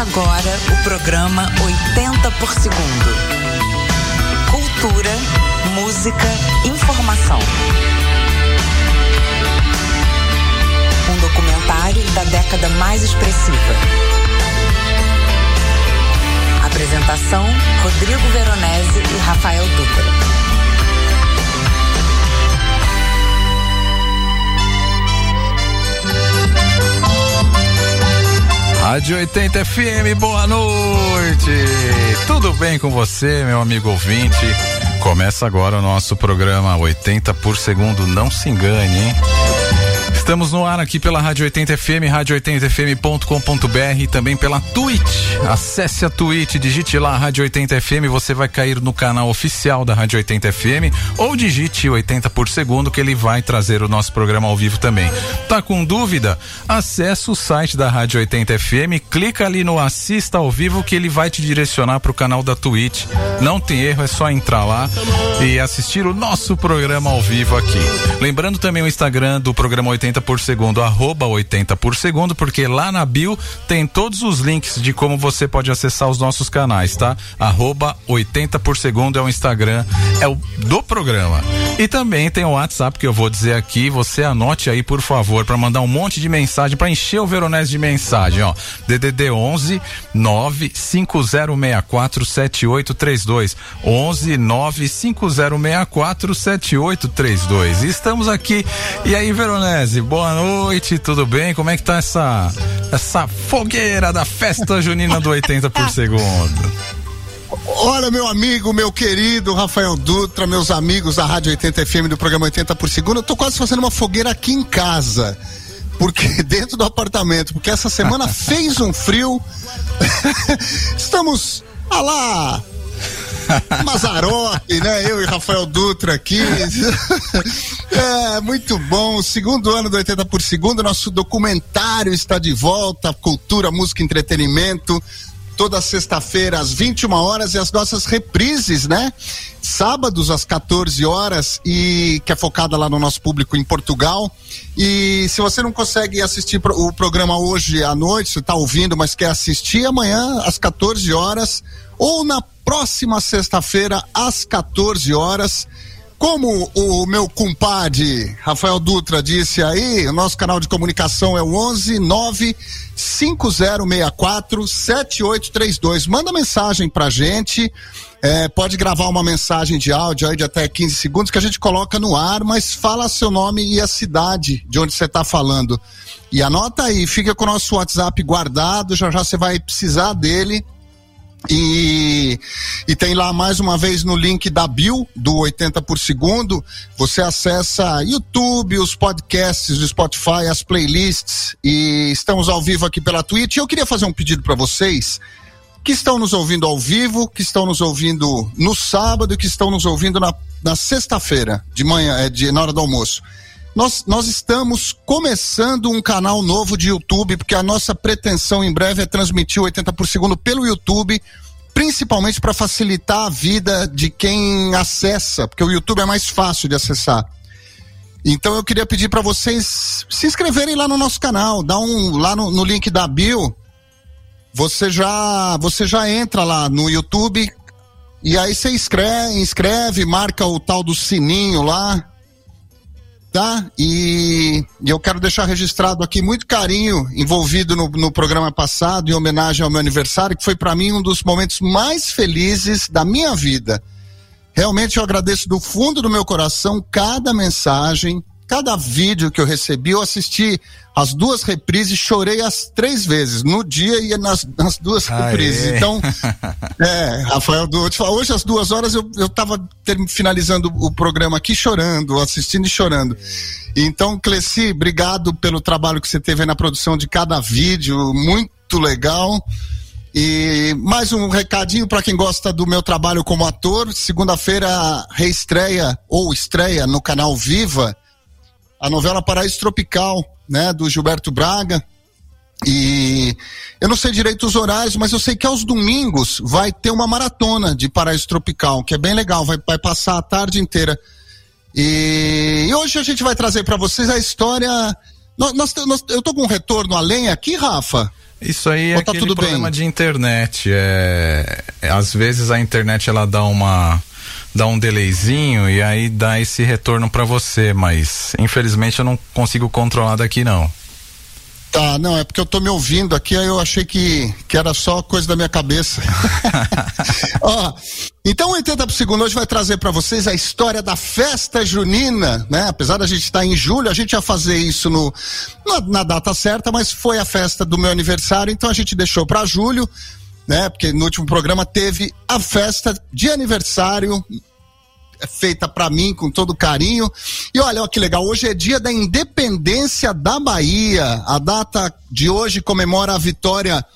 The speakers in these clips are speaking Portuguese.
Agora o programa 80 por segundo. Cultura, música, informação. Um documentário da década mais expressiva. Apresentação: Rodrigo Veronese e Rafael Dutra. Rádio 80 FM, boa noite! Tudo bem com você, meu amigo ouvinte? Começa agora o nosso programa 80 por segundo, não se engane, hein? Estamos no ar aqui pela Rádio 80 FM, rádio80fm.com.br e também pela Twitch. Acesse a Twitch, digite lá Rádio 80 FM, você vai cair no canal oficial da Rádio 80 FM ou digite 80 por segundo que ele vai trazer o nosso programa ao vivo também. Tá com dúvida? Acesse o site da Rádio 80 FM, clica ali no assista ao vivo que ele vai te direcionar para o canal da Twitch. Não tem erro, é só entrar lá e assistir o nosso programa ao vivo aqui. Lembrando também o Instagram do programa 80 80 por segundo, arroba 80 por segundo, porque lá na bio tem todos os links de como você pode acessar os nossos canais, tá? Arroba 80 por segundo é o Instagram, é o do programa. E também tem o WhatsApp que eu vou dizer aqui, você anote aí, por favor, para mandar um monte de mensagem, para encher o Veronese de mensagem, ó. DDD 11 95064 7832. 11 95064 7832. Estamos aqui. E aí, Veronese, boa noite, tudo bem? Como é que tá essa essa fogueira da festa junina do 80 por segundo? Olha, meu amigo, meu querido Rafael Dutra, meus amigos da Rádio 80 FM do programa 80 por segundo, eu tô quase fazendo uma fogueira aqui em casa. Porque dentro do apartamento, porque essa semana fez um frio. Estamos ah lá Mazarope, né? Eu e Rafael Dutra aqui. é, muito bom. Segundo ano do 80 por segundo, nosso documentário está de volta. Cultura, música, entretenimento toda sexta-feira às 21 horas e as nossas reprises, né? Sábados às 14 horas e que é focada lá no nosso público em Portugal. E se você não consegue assistir o programa hoje à noite, você está ouvindo, mas quer assistir amanhã às 14 horas ou na próxima sexta-feira às 14 horas. Como o meu compadre Rafael Dutra disse aí, o nosso canal de comunicação é o 11 9 5064 7832. Manda mensagem pra gente. É, pode gravar uma mensagem de áudio aí de até 15 segundos que a gente coloca no ar, mas fala seu nome e a cidade de onde você está falando. E anota aí, fica com o nosso WhatsApp guardado, já já você vai precisar dele e, e tem lá mais uma vez no link da Bill do 80 por segundo, você acessa YouTube, os podcasts do Spotify, as playlists e estamos ao vivo aqui pela Twitch. Eu queria fazer um pedido para vocês que estão nos ouvindo ao vivo, que estão nos ouvindo no sábado que estão nos ouvindo na, na sexta-feira de manhã, é, de, na hora do almoço. Nós, nós estamos começando um canal novo de YouTube, porque a nossa pretensão em breve é transmitir 80 por segundo pelo YouTube, principalmente para facilitar a vida de quem acessa, porque o YouTube é mais fácil de acessar. Então eu queria pedir para vocês se inscreverem lá no nosso canal, dá um lá no, no link da bio. Você já você já entra lá no YouTube e aí você inscreve, inscreve, marca o tal do sininho lá tá? E, eu quero deixar registrado aqui muito carinho envolvido no, no programa passado, em homenagem ao meu aniversário, que foi para mim um dos momentos mais felizes da minha vida. Realmente eu agradeço do fundo do meu coração cada mensagem, cada vídeo que eu recebi. Eu assisti as duas reprises, chorei as três vezes, no dia e nas, nas duas reprises. Então, é, Rafael, hoje às duas horas eu, eu tava ter, finalizando o programa aqui chorando, assistindo e chorando. Então, Cleci, obrigado pelo trabalho que você teve na produção de cada vídeo, muito legal. E mais um recadinho para quem gosta do meu trabalho como ator. Segunda-feira reestreia ou estreia no canal Viva a novela Paraíso Tropical, né, do Gilberto Braga. E eu não sei direito os horários, mas eu sei que aos domingos vai ter uma maratona de Paraíso Tropical, que é bem legal, vai, vai passar a tarde inteira. E, e hoje a gente vai trazer para vocês a história. Nós, nós, nós, eu tô com um retorno além aqui, Rafa? Isso aí é Ou tá aquele tudo problema bem? de internet. É, às vezes a internet ela dá uma dá um delayzinho e aí dá esse retorno pra você, mas infelizmente eu não consigo controlar daqui não. Tá, não, é porque eu tô me ouvindo aqui, aí eu achei que, que era só coisa da minha cabeça. Ó, então o 80 por segundo hoje vai trazer para vocês a história da festa junina, né? Apesar da gente estar em julho, a gente ia fazer isso no, na, na data certa, mas foi a festa do meu aniversário, então a gente deixou para julho, né? Porque no último programa teve a festa de aniversário é feita para mim com todo carinho. E olha, ó, que legal, hoje é dia da independência da Bahia. A data de hoje comemora a vitória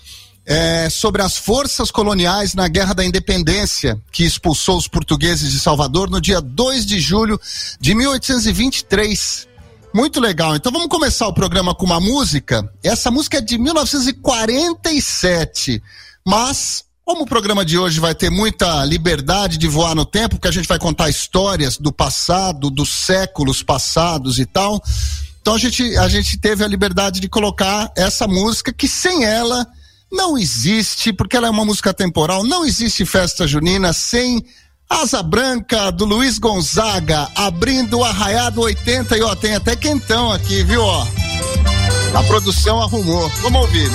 é, sobre as forças coloniais na Guerra da Independência, que expulsou os portugueses de Salvador no dia 2 de julho de 1823. Muito legal. Então vamos começar o programa com uma música. Essa música é de 1947, mas como o programa de hoje vai ter muita liberdade de voar no tempo, porque a gente vai contar histórias do passado, dos séculos passados e tal. Então a gente, a gente teve a liberdade de colocar essa música que sem ela não existe, porque ela é uma música temporal, não existe festa junina sem Asa Branca do Luiz Gonzaga, abrindo o Arraiado 80 e ó, tem até quentão aqui, viu, ó. A produção arrumou. Vamos ouvir.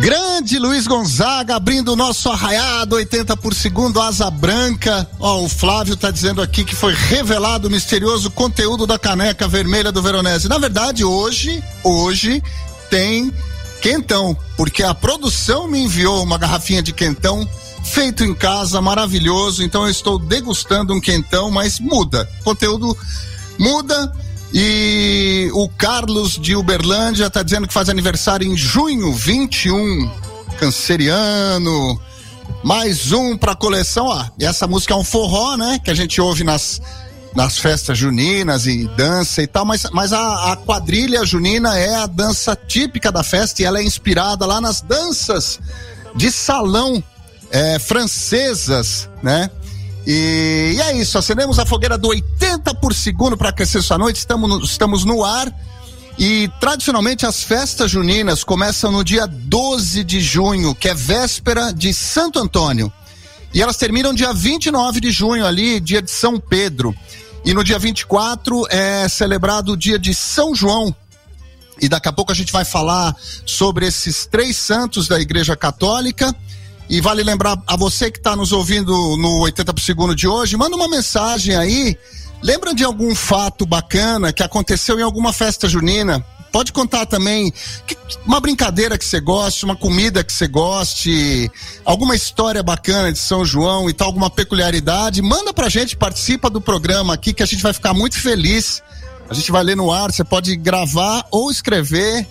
Grande Luiz Gonzaga abrindo o nosso arraiado 80 por segundo, asa branca. Ó, o Flávio tá dizendo aqui que foi revelado o misterioso conteúdo da caneca vermelha do Veronese. Na verdade, hoje, hoje tem quentão, porque a produção me enviou uma garrafinha de quentão feito em casa, maravilhoso. Então eu estou degustando um quentão, mas muda. Conteúdo muda. E o Carlos de Uberlândia está dizendo que faz aniversário em junho 21. Canceriano. Mais um pra coleção, ó. E essa música é um forró, né? Que a gente ouve nas, nas festas juninas e dança e tal, mas, mas a, a quadrilha junina é a dança típica da festa e ela é inspirada lá nas danças de salão é, francesas, né? E, e, é isso, acendemos a fogueira do 80 por segundo para aquecer sua noite, estamos no, estamos no ar. E tradicionalmente as festas juninas começam no dia 12 de junho, que é véspera de Santo Antônio. E elas terminam dia 29 de junho, ali, dia de São Pedro. E no dia 24 é celebrado o dia de São João. E daqui a pouco a gente vai falar sobre esses três santos da Igreja Católica. E vale lembrar a você que está nos ouvindo no 80 por segundo de hoje, manda uma mensagem aí. Lembra de algum fato bacana que aconteceu em alguma festa junina? Pode contar também que, uma brincadeira que você goste, uma comida que você goste, alguma história bacana de São João e tal, alguma peculiaridade. Manda pra gente, participa do programa aqui que a gente vai ficar muito feliz. A gente vai ler no ar, você pode gravar ou escrever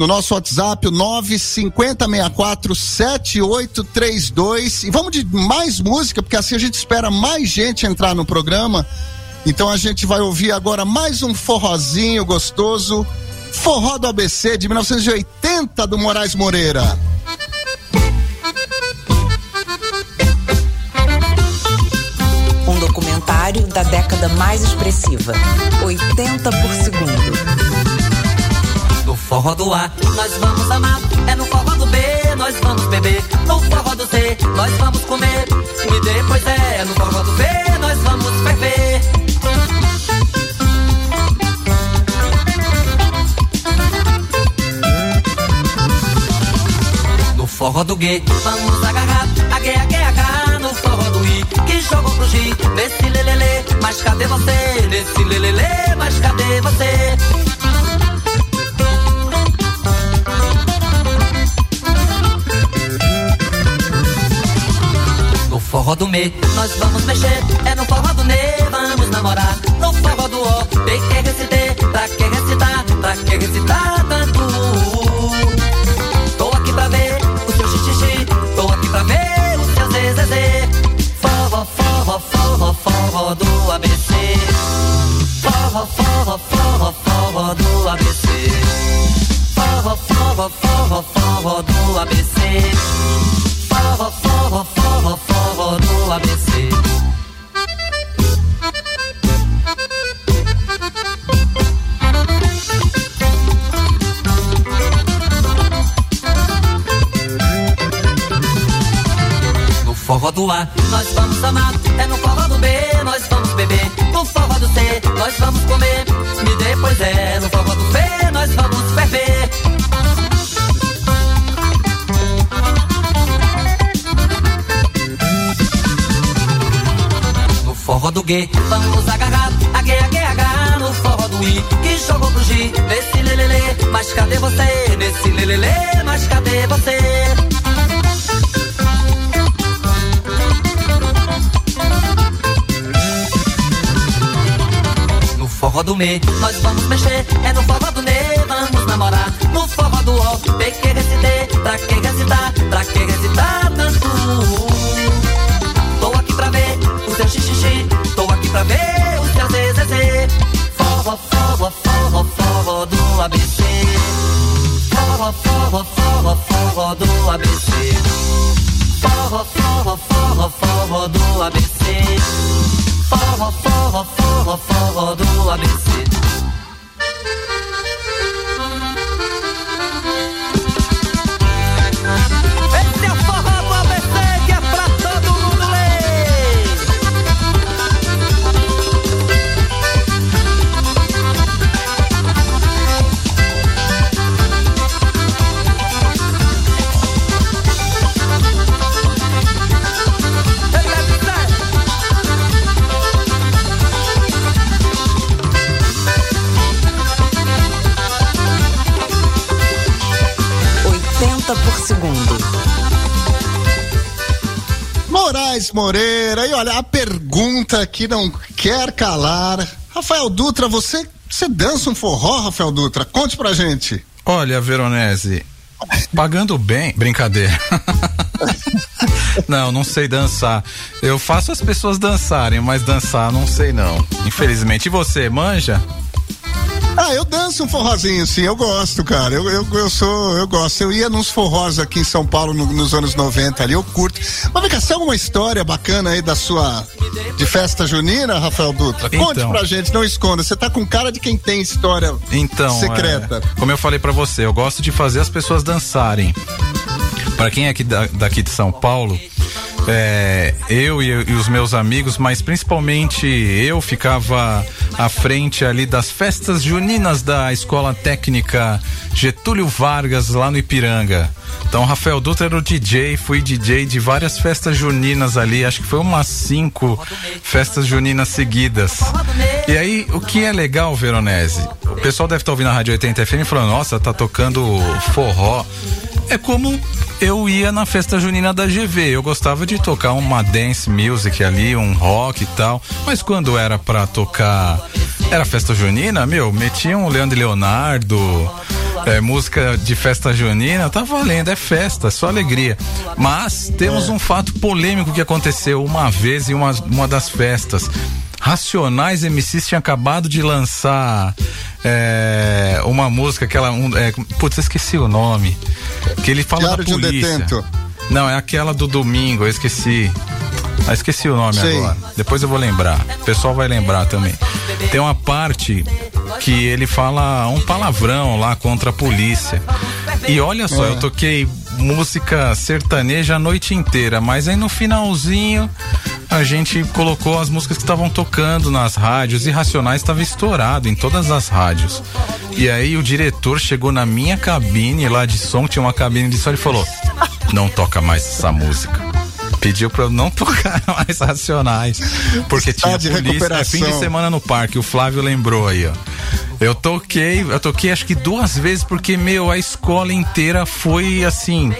no nosso WhatsApp, o 950647832. E vamos de mais música, porque assim a gente espera mais gente entrar no programa. Então a gente vai ouvir agora mais um forrozinho gostoso Forró do ABC de 1980 do Moraes Moreira. Um documentário da década mais expressiva. 80 por segundo. No forró do A, nós vamos amar. É no forró do B, nós vamos beber. No forró do C, nós vamos comer. E depois é no forró do B, nós vamos ferver. forró do gay. Vamos agarrar a gay, a gay, agarrar no forró do I. Que jogou pro G, nesse lelele. Mas cadê você? Nesse lelele, mas cadê você? Forró do me, nós vamos mexer. É no forró do ne, vamos namorar. No forró do O, tem que recitar. Pra que recitar? Pra que recitar tanto? forró do ABC. Forró, forró, forró, forró do ABC. Forró, forró, forró, forró do ABC. Nós vamos amar. É no forró do B, nós vamos beber. No forró do C, nós vamos comer. E depois é no forró do B, nós vamos ferver. No forró do G, vamos agarrar. A G, a G, H, no forró do I. Que jogou pro G, nesse lelele. Mas cadê você? Nesse lelele, mas cadê você? Forró do me, nós vamos mexer. É no forró do ne, vamos namorar. No forró do ó, recitar. Pra que recitar? Pra do Moraes Moreira, e olha, a pergunta que não quer calar. Rafael Dutra, você, você dança um forró, Rafael Dutra? Conte pra gente. Olha, Veronese, pagando bem, brincadeira. não, não sei dançar. Eu faço as pessoas dançarem, mas dançar não sei não. Infelizmente. E você, manja? Ah, eu danço um forrozinho, sim, eu gosto, cara. Eu, eu, eu sou, eu gosto. Eu ia nos forrós aqui em São Paulo no, nos anos 90 ali, eu curto. Mas vem cá, você uma história bacana aí da sua de festa junina, Rafael Dutra? Conte Então. pra gente, não esconda. Você tá com cara de quem tem história Então, secreta. é, como eu falei pra você, eu gosto de fazer as pessoas dançarem. Pra quem é aqui da- daqui de São Paulo, é, eu e, e os meus amigos, mas principalmente eu ficava à frente ali das festas juninas da Escola Técnica Getúlio Vargas lá no Ipiranga. Então, Rafael Dutra era o DJ, fui DJ de várias festas juninas ali, acho que foi umas cinco festas juninas seguidas. E aí, o que é legal, Veronese? O pessoal deve estar ouvindo a Rádio 80 FM e falando, nossa, tá tocando forró. É como eu ia na festa junina da GV. Eu gostava de tocar uma dance music ali, um rock e tal. Mas quando era pra tocar. Era festa junina, meu, metiam o Leandro e Leonardo. é, música de festa junina, tá valendo, é festa, é só alegria. Mas temos um fato polêmico que aconteceu uma vez em uma, uma das festas. Racionais MCs tinha acabado de lançar é, uma música, aquela. Um, é, putz, esqueci o nome. Que ele fala Diário da de um polícia. Não, é aquela do domingo, eu esqueci. Ah, esqueci o nome Sei. agora. Depois eu vou lembrar. O pessoal vai lembrar também. Tem uma parte que ele fala um palavrão lá contra a polícia. E olha só, É. eu toquei música sertaneja a noite inteira, mas aí no finalzinho a gente colocou as músicas que estavam tocando nas rádios e Racionais estava estourado em todas as rádios. E aí o diretor chegou na minha cabine lá de som, tinha uma cabine de som e falou: "Não toca mais essa música". Pediu pra eu não tocar mais Racionais, porque Está tinha polícia, é fim de semana no parque, o Flávio lembrou aí, ó. Eu toquei, eu toquei acho que duas vezes porque meu, a escola inteira foi assim,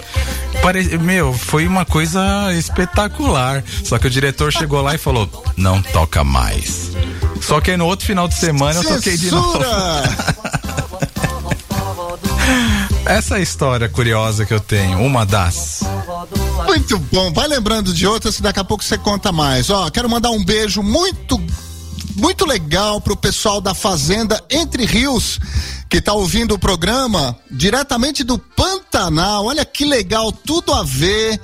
pare... meu, foi uma coisa espetacular. Só que o diretor chegou lá e falou: "Não toca mais". Só que aí no outro final de semana eu toquei de novo. Essa é a história curiosa que eu tenho, uma das. Muito bom. Vai lembrando de outras que daqui a pouco você conta mais. Ó, quero mandar um beijo muito muito legal pro pessoal da Fazenda Entre Rios que tá ouvindo o programa diretamente do Pantanal. Olha que legal, tudo a ver.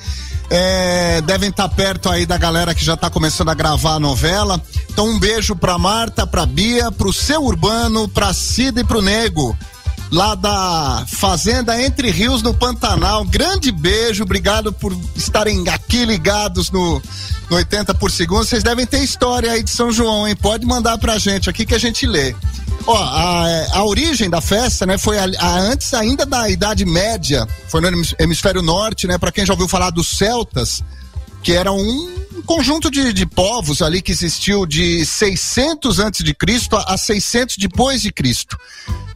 É, devem estar perto aí da galera que já tá começando a gravar a novela. Então um beijo pra Marta, pra Bia, pro seu Urbano, pra Cida e pro Nego lá da Fazenda Entre Rios no Pantanal. Grande beijo, obrigado por estarem aqui ligados no, no 80 por segundo. Vocês devem ter história aí de São João, hein? Pode mandar pra gente aqui que a gente lê. Ó, a, a origem da festa, né, foi a, a- antes ainda da Idade Média, foi no hemis- hemisfério norte, né, para quem já ouviu falar dos celtas, que era um conjunto de, de povos ali que existiu de 600 antes de Cristo a a 600 depois de Cristo.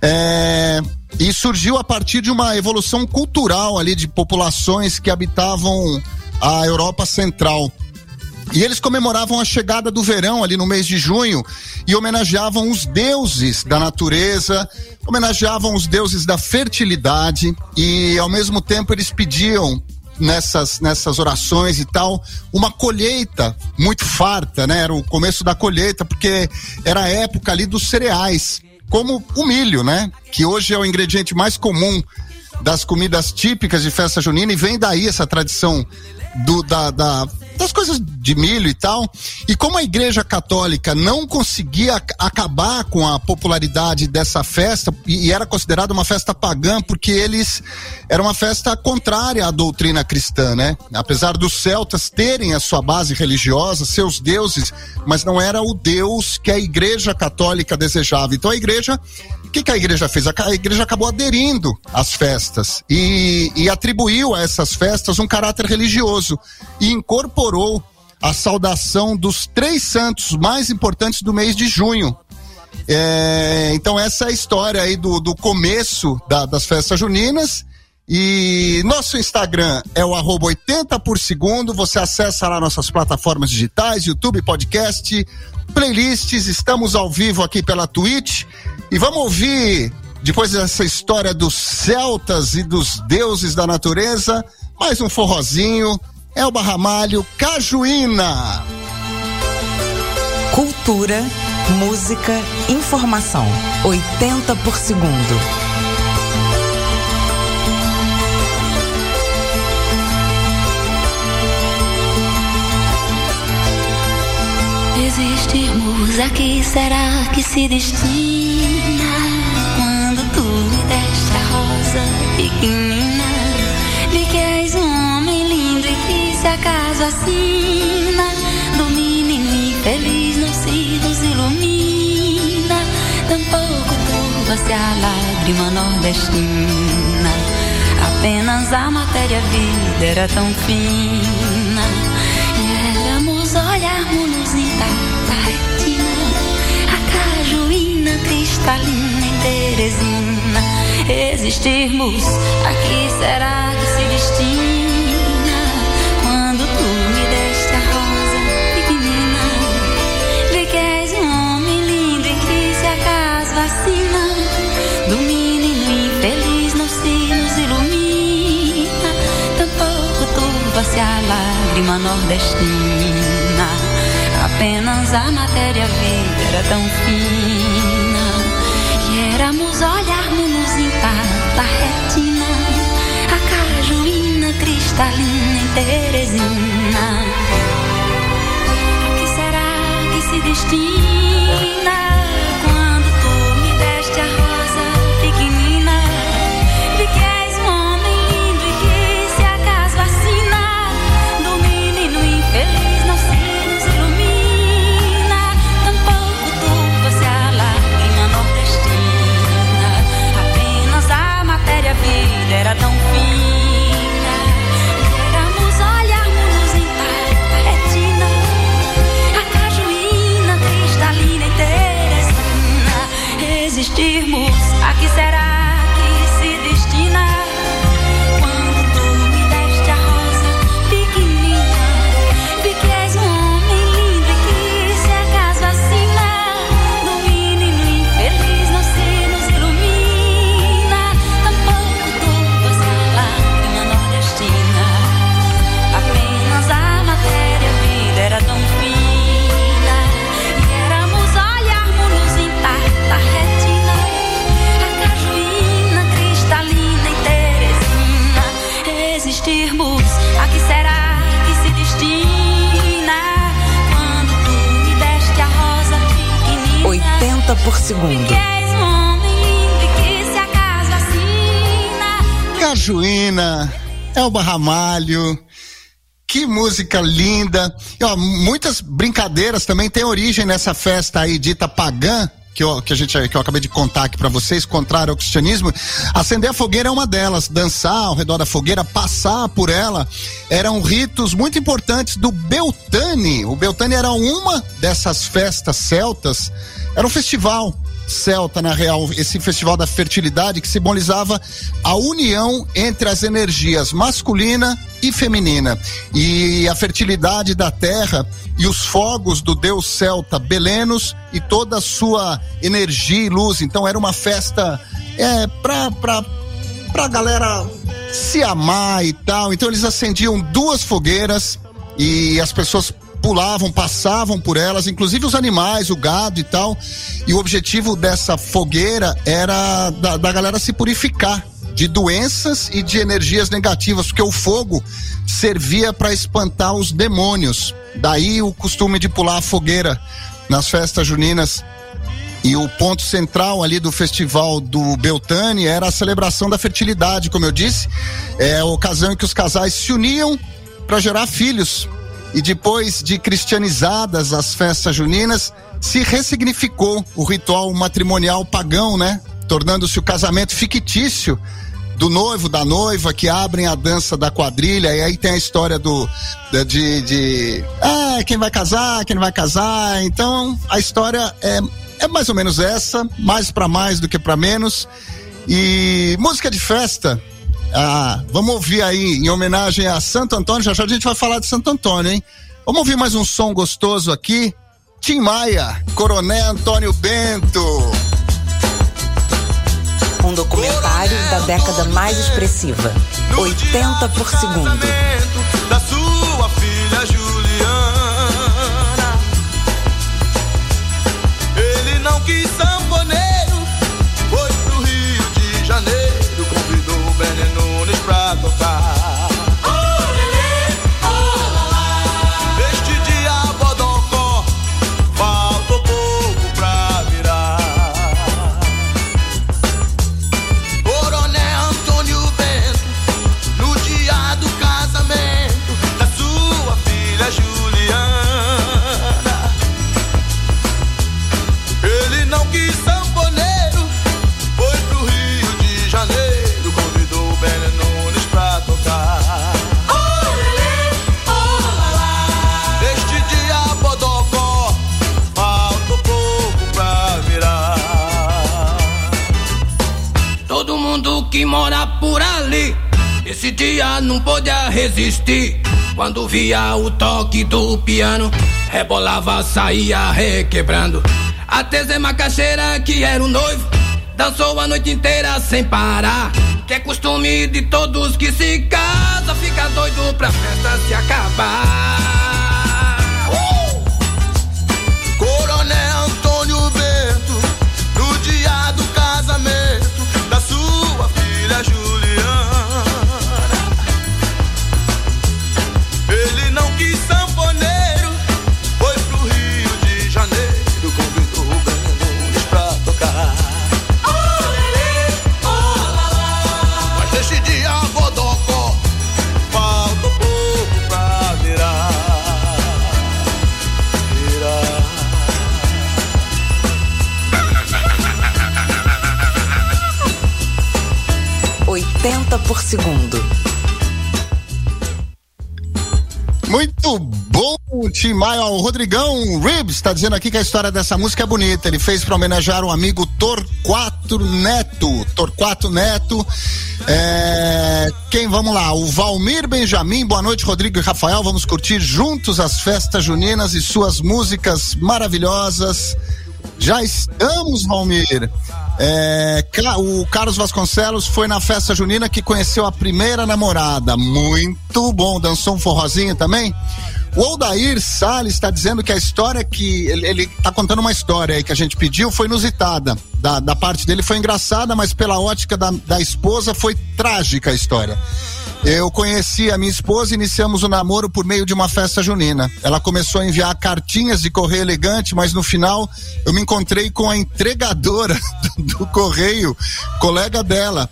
É, e surgiu a partir de uma evolução cultural ali de populações que habitavam a Europa Central. E eles comemoravam a chegada do verão ali no mês de junho e homenageavam os deuses da natureza, homenageavam os deuses da fertilidade e ao mesmo tempo eles pediam nessas nessas orações e tal uma colheita muito farta, né? Era o começo da colheita porque era a época ali dos cereais, como o milho, né? Que hoje é o ingrediente mais comum das comidas típicas de festa junina e vem daí essa tradição do, da, da- das coisas de milho e tal. E como a Igreja Católica não conseguia ac- acabar com a popularidade dessa festa, e, e era considerada uma festa pagã, porque eles era uma festa contrária à doutrina cristã, né? Apesar dos celtas terem a sua base religiosa, seus deuses, mas não era o Deus que a Igreja Católica desejava. Então a Igreja o que, que a igreja fez? A igreja acabou aderindo às festas e, e atribuiu a essas festas um caráter religioso e incorporou a saudação dos três santos mais importantes do mês de junho. É, então essa é a história aí do, do começo da- das festas juninas. E nosso Instagram é o arroba 80 por segundo. Você acessa lá nossas plataformas digitais, YouTube, podcast, playlists. Estamos ao vivo aqui pela Twitch. E vamos ouvir, depois dessa história dos celtas e dos deuses da natureza, mais um forrozinho. Elba Ramalho, Cajuína. Cultura Música, informação. 80 por segundo. Existirmos aqui, será que se destina? Quando tu me deste a rosa pequenina, vi que acaso assina do menino infeliz não se nos ilumina, tampouco turva-se a lágrima nordestina. Apenas a matéria-vida era tão fina. E éramos olharmos intacta retina, a cajuína cristalina em Teresina. Existirmos, aqui será que se destina lágrima nordestina. Apenas a matéria-vida era tão fina que éramos olharmos intacta retina, a cajuína cristalina em Teresina. A que será que se destina quando tu me deste a Teresina. Acaso assina Cajuína, Elba Ramalho. Que música linda. E, ó, muitas brincadeiras também têm origem nessa festa aí dita pagã. Que eu, que a gente que eu acabei de contar aqui para vocês, contrário ao cristianismo, acender a fogueira é uma delas, dançar ao redor da fogueira, passar por ela, eram ritos muito importantes do Beltane. O Beltane era uma dessas festas celtas, era um festival celta, na real, esse festival da fertilidade que simbolizava a união entre as energias masculina e feminina. E a fertilidade da terra e os fogos do deus celta Belenos e toda a sua energia e luz. Então era uma festa é, pra, pra, pra galera se amar e tal. Então eles acendiam duas fogueiras e as pessoas pulavam, passavam por elas, inclusive os animais, o gado e tal. E o objetivo dessa fogueira era da, da galera se purificar de doenças e de energias negativas, porque o fogo servia para espantar os demônios. Daí o costume de pular a fogueira nas festas juninas. E o ponto central ali do festival do Beltane era a celebração da fertilidade, como eu disse, é a ocasião em que os casais se uniam para gerar filhos. E depois de cristianizadas as festas juninas, se ressignificou o ritual matrimonial pagão, né? Tornando-se o casamento fictício do noivo, da noiva, que abrem a dança da quadrilha, e aí tem a história do de, de ah, quem vai casar, quem não vai casar. Então, a história é, é mais ou menos essa, mais para mais do que para menos. E música de festa, ah, vamos ouvir aí, em homenagem a Santo Antônio, já já a gente vai falar de Santo Antônio, hein? Vamos ouvir mais um som gostoso aqui. Tim Maia, Coronel Antônio Bento. Um documentário da década mais expressiva. 80 por segundo. Da sua filha que mora por ali, esse dia não podia resistir. Quando via o toque do piano, rebolava, saía requebrando. Até Zé Macaxeira, que era o noivo, dançou a noite inteira sem parar. Que é costume de todos que se casam, fica doido pra festa se acabar. 80 por segundo. Muito bom, Tim Maia. O Rodrigão Ribs está dizendo aqui que a história dessa música é bonita. Ele fez para homenagear o amigo Torquato Neto. Torquato Neto. É, Quem, vamos lá? O Valmir Benjamin. Boa noite, Rodrigo e Rafael. Vamos curtir juntos as festas juninas e suas músicas maravilhosas. Já estamos, Valmir. É, o Carlos Vasconcelos foi na festa junina que conheceu a primeira namorada. Muito bom. Dançou um forrozinho também? O Aldair Salles está dizendo que a história que. Ele, ele tá contando uma história aí que a gente pediu, foi inusitada. Da, da parte dele foi engraçada, mas pela ótica da, da esposa foi trágica a história. Eu conheci a minha esposa e iniciamos o namoro por meio de uma festa junina. Ela começou a enviar cartinhas de correio elegante, mas no final eu me encontrei com a entregadora do, do correio, colega dela,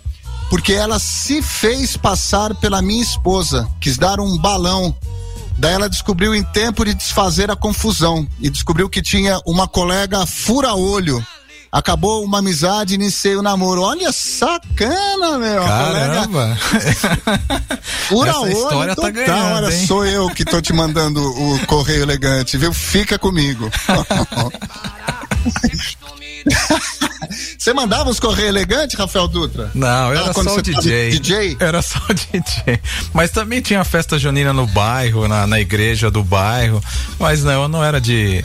porque ela se fez passar pela minha esposa, quis dar um balão. Daí ela descobriu em tempo de desfazer a confusão e descobriu que tinha uma colega fura-olho. Acabou uma amizade, iniciei o namoro. Olha, sacana, meu. Colega Caramba! Fura Essa olho história tá total. ganhando, Olha, hein? sou eu que tô te mandando o correio elegante, viu? Fica comigo. Você mandava os correios elegantes, Rafael Dutra? Não, eu Ah, era quando só o DJ. DJ? Era só o DJ. Mas também tinha festa junina no bairro, na, na igreja do bairro. Mas não, eu não era de.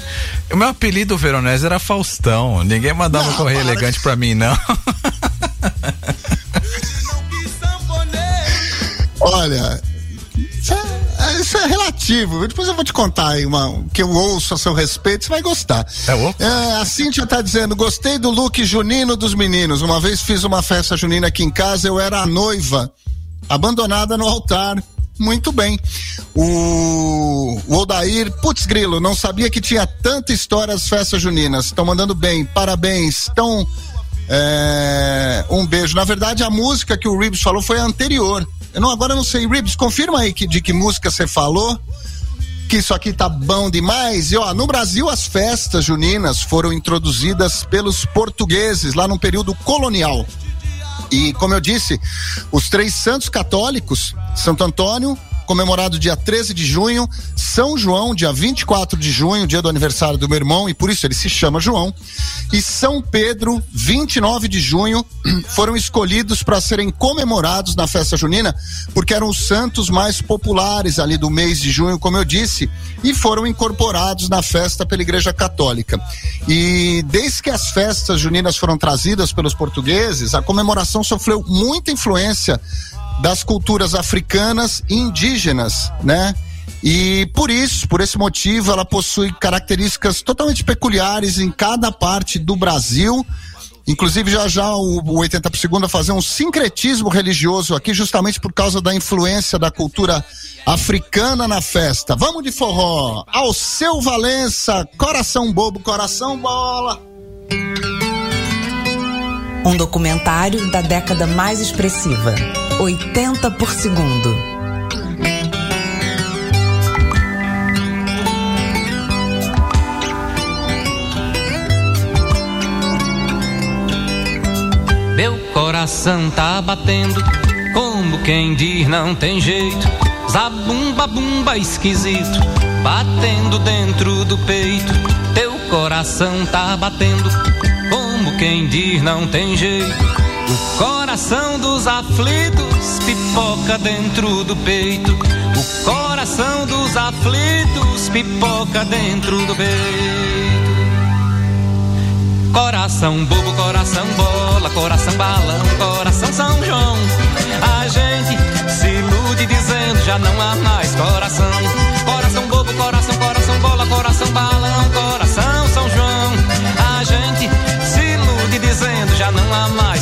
O meu apelido veronese era Faustão. Ninguém mandava Não, correio para. elegante pra mim, não. Olha, isso é, relativo. Depois eu vou te contar aí uma que eu ouço a seu respeito, você vai gostar. É. É, a Cíntia tá dizendo: gostei do look junino dos meninos. Uma vez fiz uma festa junina aqui em casa, eu era a noiva, abandonada no altar. Muito bem. O, o Odair, putz grilo, não sabia que tinha tanta história as festas juninas. Estão mandando bem, parabéns. Estão. É, um beijo. Na verdade, a música que o Ribs falou foi a anterior. Eu não, agora eu não sei, Ribs, confirma aí que, de que música você falou. Que isso aqui tá bom demais. E ó, no Brasil as festas juninas foram introduzidas pelos portugueses lá no período colonial. E como eu disse, os três santos católicos, Santo Antônio, comemorado dia 13 de junho, São João, dia 24 de junho, dia do aniversário do meu irmão, e por isso ele se chama João, e São Pedro, 29 de junho, foram escolhidos para serem comemorados na festa junina, porque eram os santos mais populares ali do mês de junho, como eu disse, e foram incorporados na festa pela Igreja Católica. E desde que as festas juninas foram trazidas pelos portugueses, a comemoração sofreu muita influência das culturas africanas e indígenas, né? E por isso, por esse motivo, ela possui características totalmente peculiares em cada parte do Brasil. Inclusive, já já o, o 80 por segundo fazer um sincretismo religioso aqui, justamente por causa da influência da cultura africana na festa. Vamos de forró! Ao seu Valença, coração bobo, coração bola. Um documentário da década mais expressiva. 80 por segundo. Meu coração tá batendo, como quem diz não tem jeito. Zabumba bumba esquisito, batendo dentro do peito. Teu coração tá batendo, quem diz não tem jeito. O coração dos aflitos pipoca dentro do peito. O coração dos aflitos pipoca dentro do peito. Coração bobo, coração bola, coração balão, coração São João. A gente se ilude dizendo já não há mais coração. Coração bobo, coração, coração bola, coração balão, dizendo já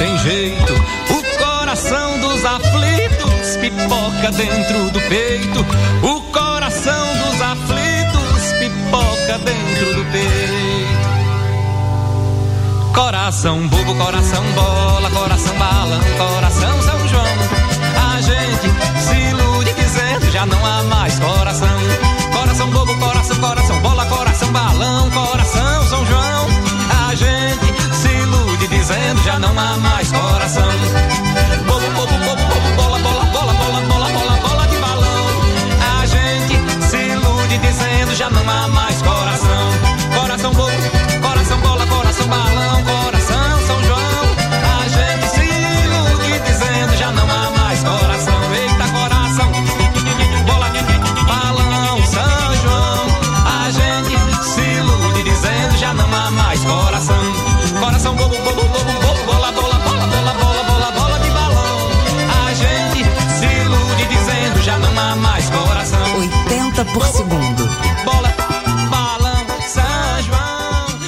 tem jeito. O coração dos aflitos pipoca dentro do peito. O coração dos aflitos pipoca dentro do peito. Coração bobo, coração bola, coração balão, coração São João. A gente se ilude dizendo já não há mais coração. Coração bobo, coração, coração bola, coração balão, coração São João. Dizendo já não há mais coração. Bobo, bobo, bobo, bobo, bola, bola, bola, bola, bola, bola, bola de balão. A gente se ilude dizendo já não há mais coração. Por segundo. Bola, balão, São João.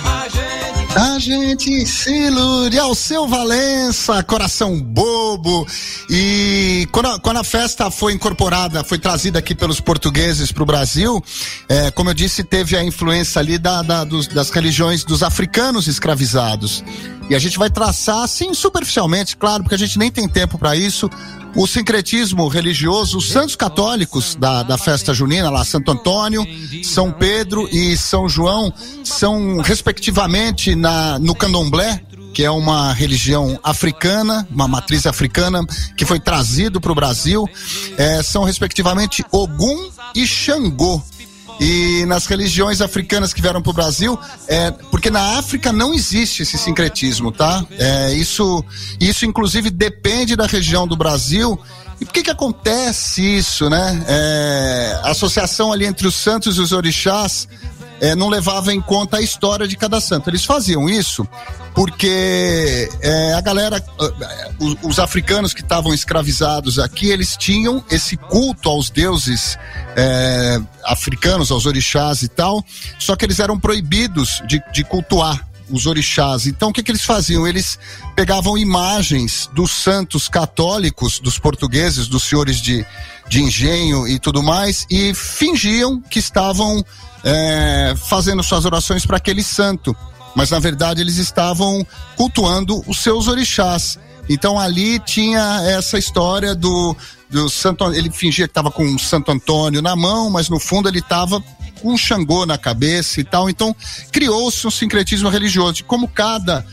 A gente A gente se ilude ao seu Valença, coração bobo. E quando a, quando a festa foi incorporada, foi trazida aqui pelos portugueses para o Brasil, é, como eu disse, teve a influência ali da, da- dos- das religiões dos africanos escravizados. E a gente vai traçar, assim, superficialmente, claro, porque a gente nem tem tempo para isso, o sincretismo religioso, os santos católicos da, da festa junina, lá Santo Antônio, São Pedro e São João, são respectivamente na, no candomblé, que é uma religião africana, uma matriz africana que foi trazido para o Brasil, eh, são respectivamente Ogum e Xangô. E nas religiões africanas que vieram para o Brasil, é, porque na África não existe esse sincretismo, tá? É, isso, isso inclusive depende da região do Brasil. E por que que acontece isso, né? É, a associação ali entre os santos e os orixás eh, não levava em conta a história de cada santo. Eles faziam isso porque eh, a galera, eh, os, os africanos que estavam escravizados aqui, eles tinham esse culto aos deuses eh, africanos, aos orixás e tal, só que eles eram proibidos de, de cultuar os orixás. Então, o que, que eles faziam? Eles pegavam imagens dos santos católicos, dos portugueses, dos senhores de, de engenho e tudo mais, e fingiam que estavam é, fazendo suas orações para aquele santo. Mas, na verdade, eles estavam cultuando os seus orixás. Então, ali tinha essa história do, do Santo Ele fingia que estava com um Santo Antônio na mão, mas no fundo ele estava com um Xangô na cabeça e tal. Então, criou-se um sincretismo religioso. De como cada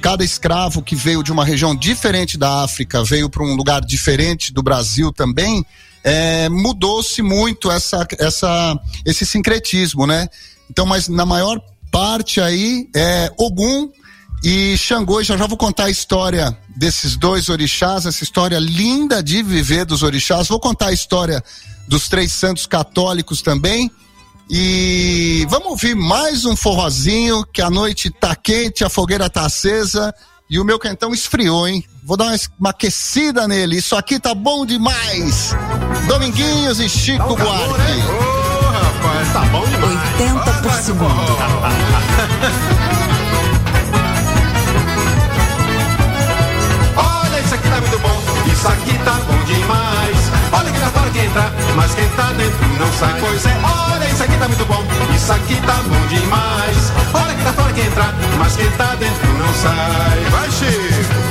cada escravo que veio de uma região diferente da África, veio para um lugar diferente do Brasil também, é, mudou-se muito essa, essa, esse sincretismo, né? Então, mas na maior parte aí é Ogum e Xangô. Já já vou contar a história desses dois orixás, essa história linda de viver dos orixás. Vou contar a história dos três santos católicos também. E vamos ouvir mais um forrozinho, que a noite tá quente, a fogueira tá acesa e o meu cantão esfriou, hein? Vou dar uma, uma aquecida nele. Isso aqui tá bom demais. Dominguinhos e Chico Buarque. Ô, rapaz, tá bom demais. 80 por segundo. Olha, isso aqui tá muito bom, isso aqui tá bom demais. Olha que tá fora que entra, mas quem tá dentro não sai. Pois é, olha, isso aqui tá muito bom, isso aqui tá bom demais. Olha que tá fora que entra, mas quem tá dentro não sai. Vai, Chico.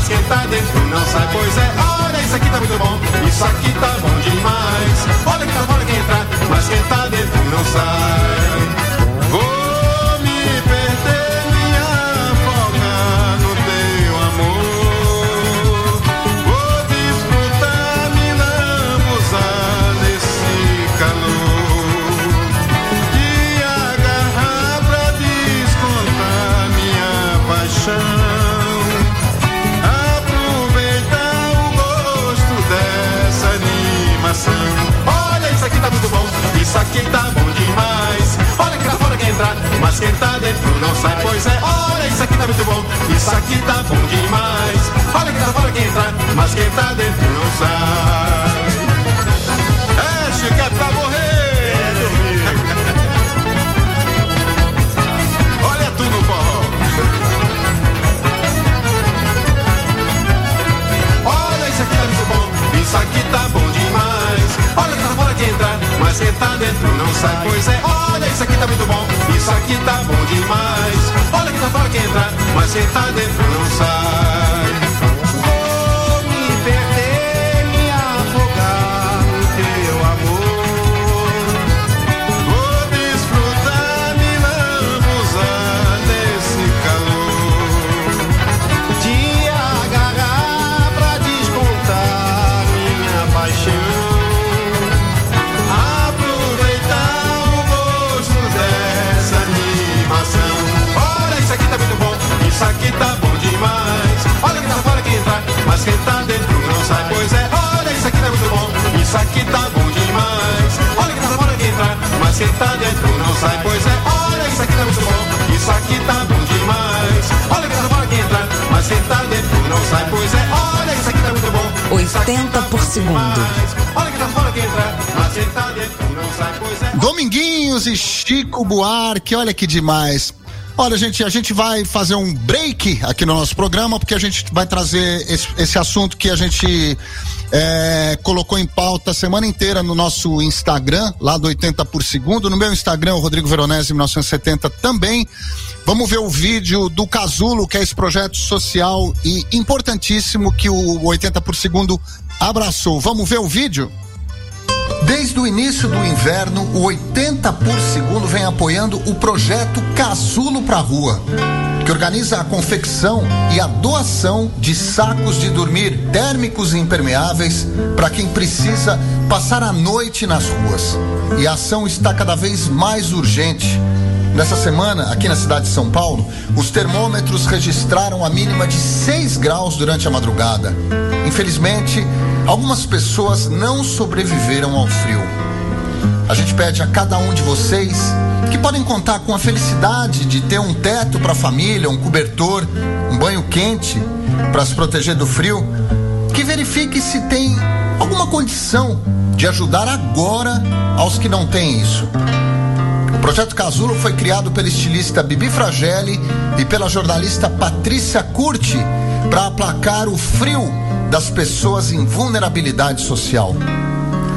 Mas quem tá dentro não sai. Pois é, olha, isso aqui tá muito bom, isso aqui tá bom demais. Olha que tá fora quem entra, mas quem tá dentro não sai. Isso aqui tá bom demais. Olha que lá fora quer entrar, mas quem tá dentro não sai. É, Chico, é pra morrer. Olha tu no forró. Olha, isso aqui tá muito bom, isso aqui tá bom demais. Olha que tá fora que entra, mas quem tá dentro não sai. Pois é, olha, isso aqui tá muito bom, isso aqui tá bom demais. Olha que tá fora que entra, mas quem tá dentro não sai. Aqui tá bom demais. Olha que tá fora que entra, mas quem tá dentro não sai. Pois é, olha, isso aqui tá muito bom, isso aqui tá bom demais. Olha que tá fora que entra, mas quem tá dentro não sai. Pois é, olha, isso aqui tá muito bom, isso aqui tá bom demais. Olha que tá fora que entra, mas quem tá dentro não sai. Pois é, olha, isso aqui tá muito bom. 80 por segundo. Olha que tá fora que entra, mas quem tá dentro não sai. Pois é. Dominguinhos e Chico Buarque, olha que demais. Olha, gente, a gente vai fazer um break aqui no nosso programa, porque a gente vai trazer esse, esse assunto que a gente é, colocou em pauta a semana inteira no nosso Instagram, lá do 80 por segundo. No meu Instagram, o Rodrigo Veronese 1970 também. Vamos ver o vídeo do Casulo, que é esse projeto social e importantíssimo que o 80 por segundo abraçou. Vamos ver o vídeo? Desde o início do inverno, o 80 por segundo vem apoiando o projeto Casulo pra Rua, que organiza a confecção e a doação de sacos de dormir térmicos e impermeáveis para quem precisa passar a noite nas ruas. E a ação está cada vez mais urgente. Nessa semana, aqui na cidade de São Paulo, os termômetros registraram a mínima de 6 graus durante a madrugada. Infelizmente, algumas pessoas não sobreviveram ao frio. A gente pede a cada um de vocês que podem contar com a felicidade de ter um teto para a família, um cobertor, um banho quente para se proteger do frio, que verifique se tem alguma condição de ajudar agora aos que não têm isso. O projeto Casulo foi criado pela estilista Bibi Fragelli e pela jornalista Patrícia Curti para aplacar o frio das pessoas em vulnerabilidade social.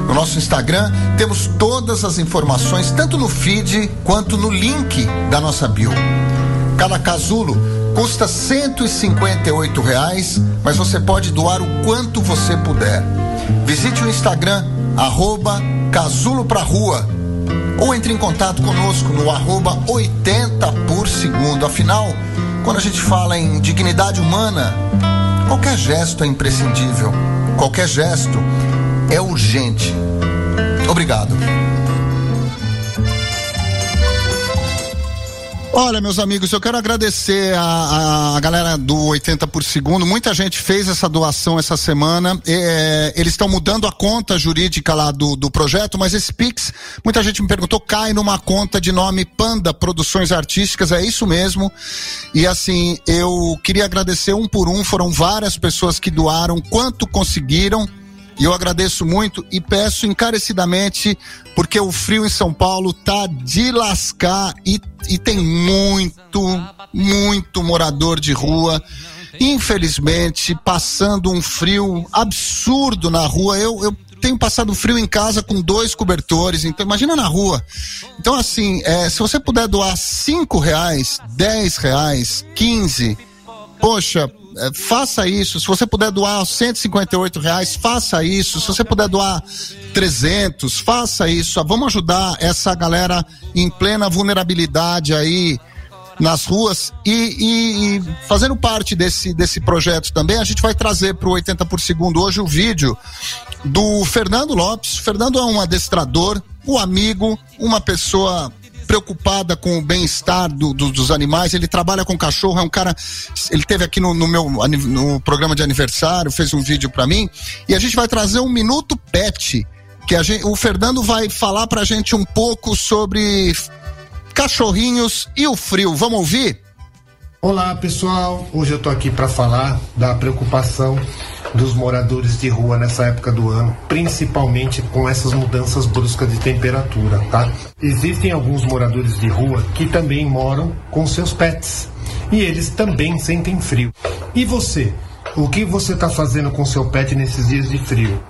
No nosso Instagram temos todas as informações, tanto no feed quanto no link da nossa bio. Cada casulo custa 158 reais, mas você pode doar o quanto você puder. Visite o Instagram, arroba Casulo pra Rua, ou entre em contato conosco no arroba 80 por segundo. Afinal, quando a gente fala em dignidade humana, qualquer gesto é imprescindível, qualquer gesto é urgente. Obrigado. Olha, meus amigos, eu quero agradecer a, a galera do 80 por segundo. Muita gente fez essa doação essa semana. É, eles estão mudando a conta jurídica lá do, do projeto, mas esse Pix, muita gente me perguntou, cai numa conta de nome Panda Produções Artísticas. É isso mesmo. E assim, eu queria agradecer um por um. Foram várias pessoas que doaram quanto conseguiram. E eu agradeço muito e peço encarecidamente, porque o frio em São Paulo tá de lascar e, e tem muito, muito morador de rua. Infelizmente, passando um frio absurdo na rua. Eu, eu tenho passado frio em casa com dois cobertores, então imagina na rua. Então, assim, é, se você puder doar cinco reais, dez reais, quinze, poxa, faça isso. Se você puder doar 158 reais, faça isso. Se você puder doar 300, faça isso. Vamos ajudar essa galera em plena vulnerabilidade aí nas ruas e, e, e, fazendo parte desse, desse projeto também, a gente vai trazer para o 80 por segundo hoje o vídeo do Fernando Lopes. O Fernando é um adestrador, um amigo, uma pessoa preocupada com o bem-estar do, do, dos animais. Ele trabalha com cachorro, é um cara. Ele teve aqui no, no meu no programa de aniversário, fez um vídeo para mim. E a gente vai trazer um minuto pet. Que gente, o Fernando vai falar pra gente um pouco sobre cachorrinhos e o frio. Vamos ouvir? Olá pessoal, hoje eu tô aqui para falar da preocupação dos moradores de rua nessa época do ano, principalmente com essas mudanças bruscas de temperatura, tá? Existem alguns moradores de rua que também moram com seus pets e eles também sentem frio. E você? O que você está fazendo com seu pet nesses dias de frio?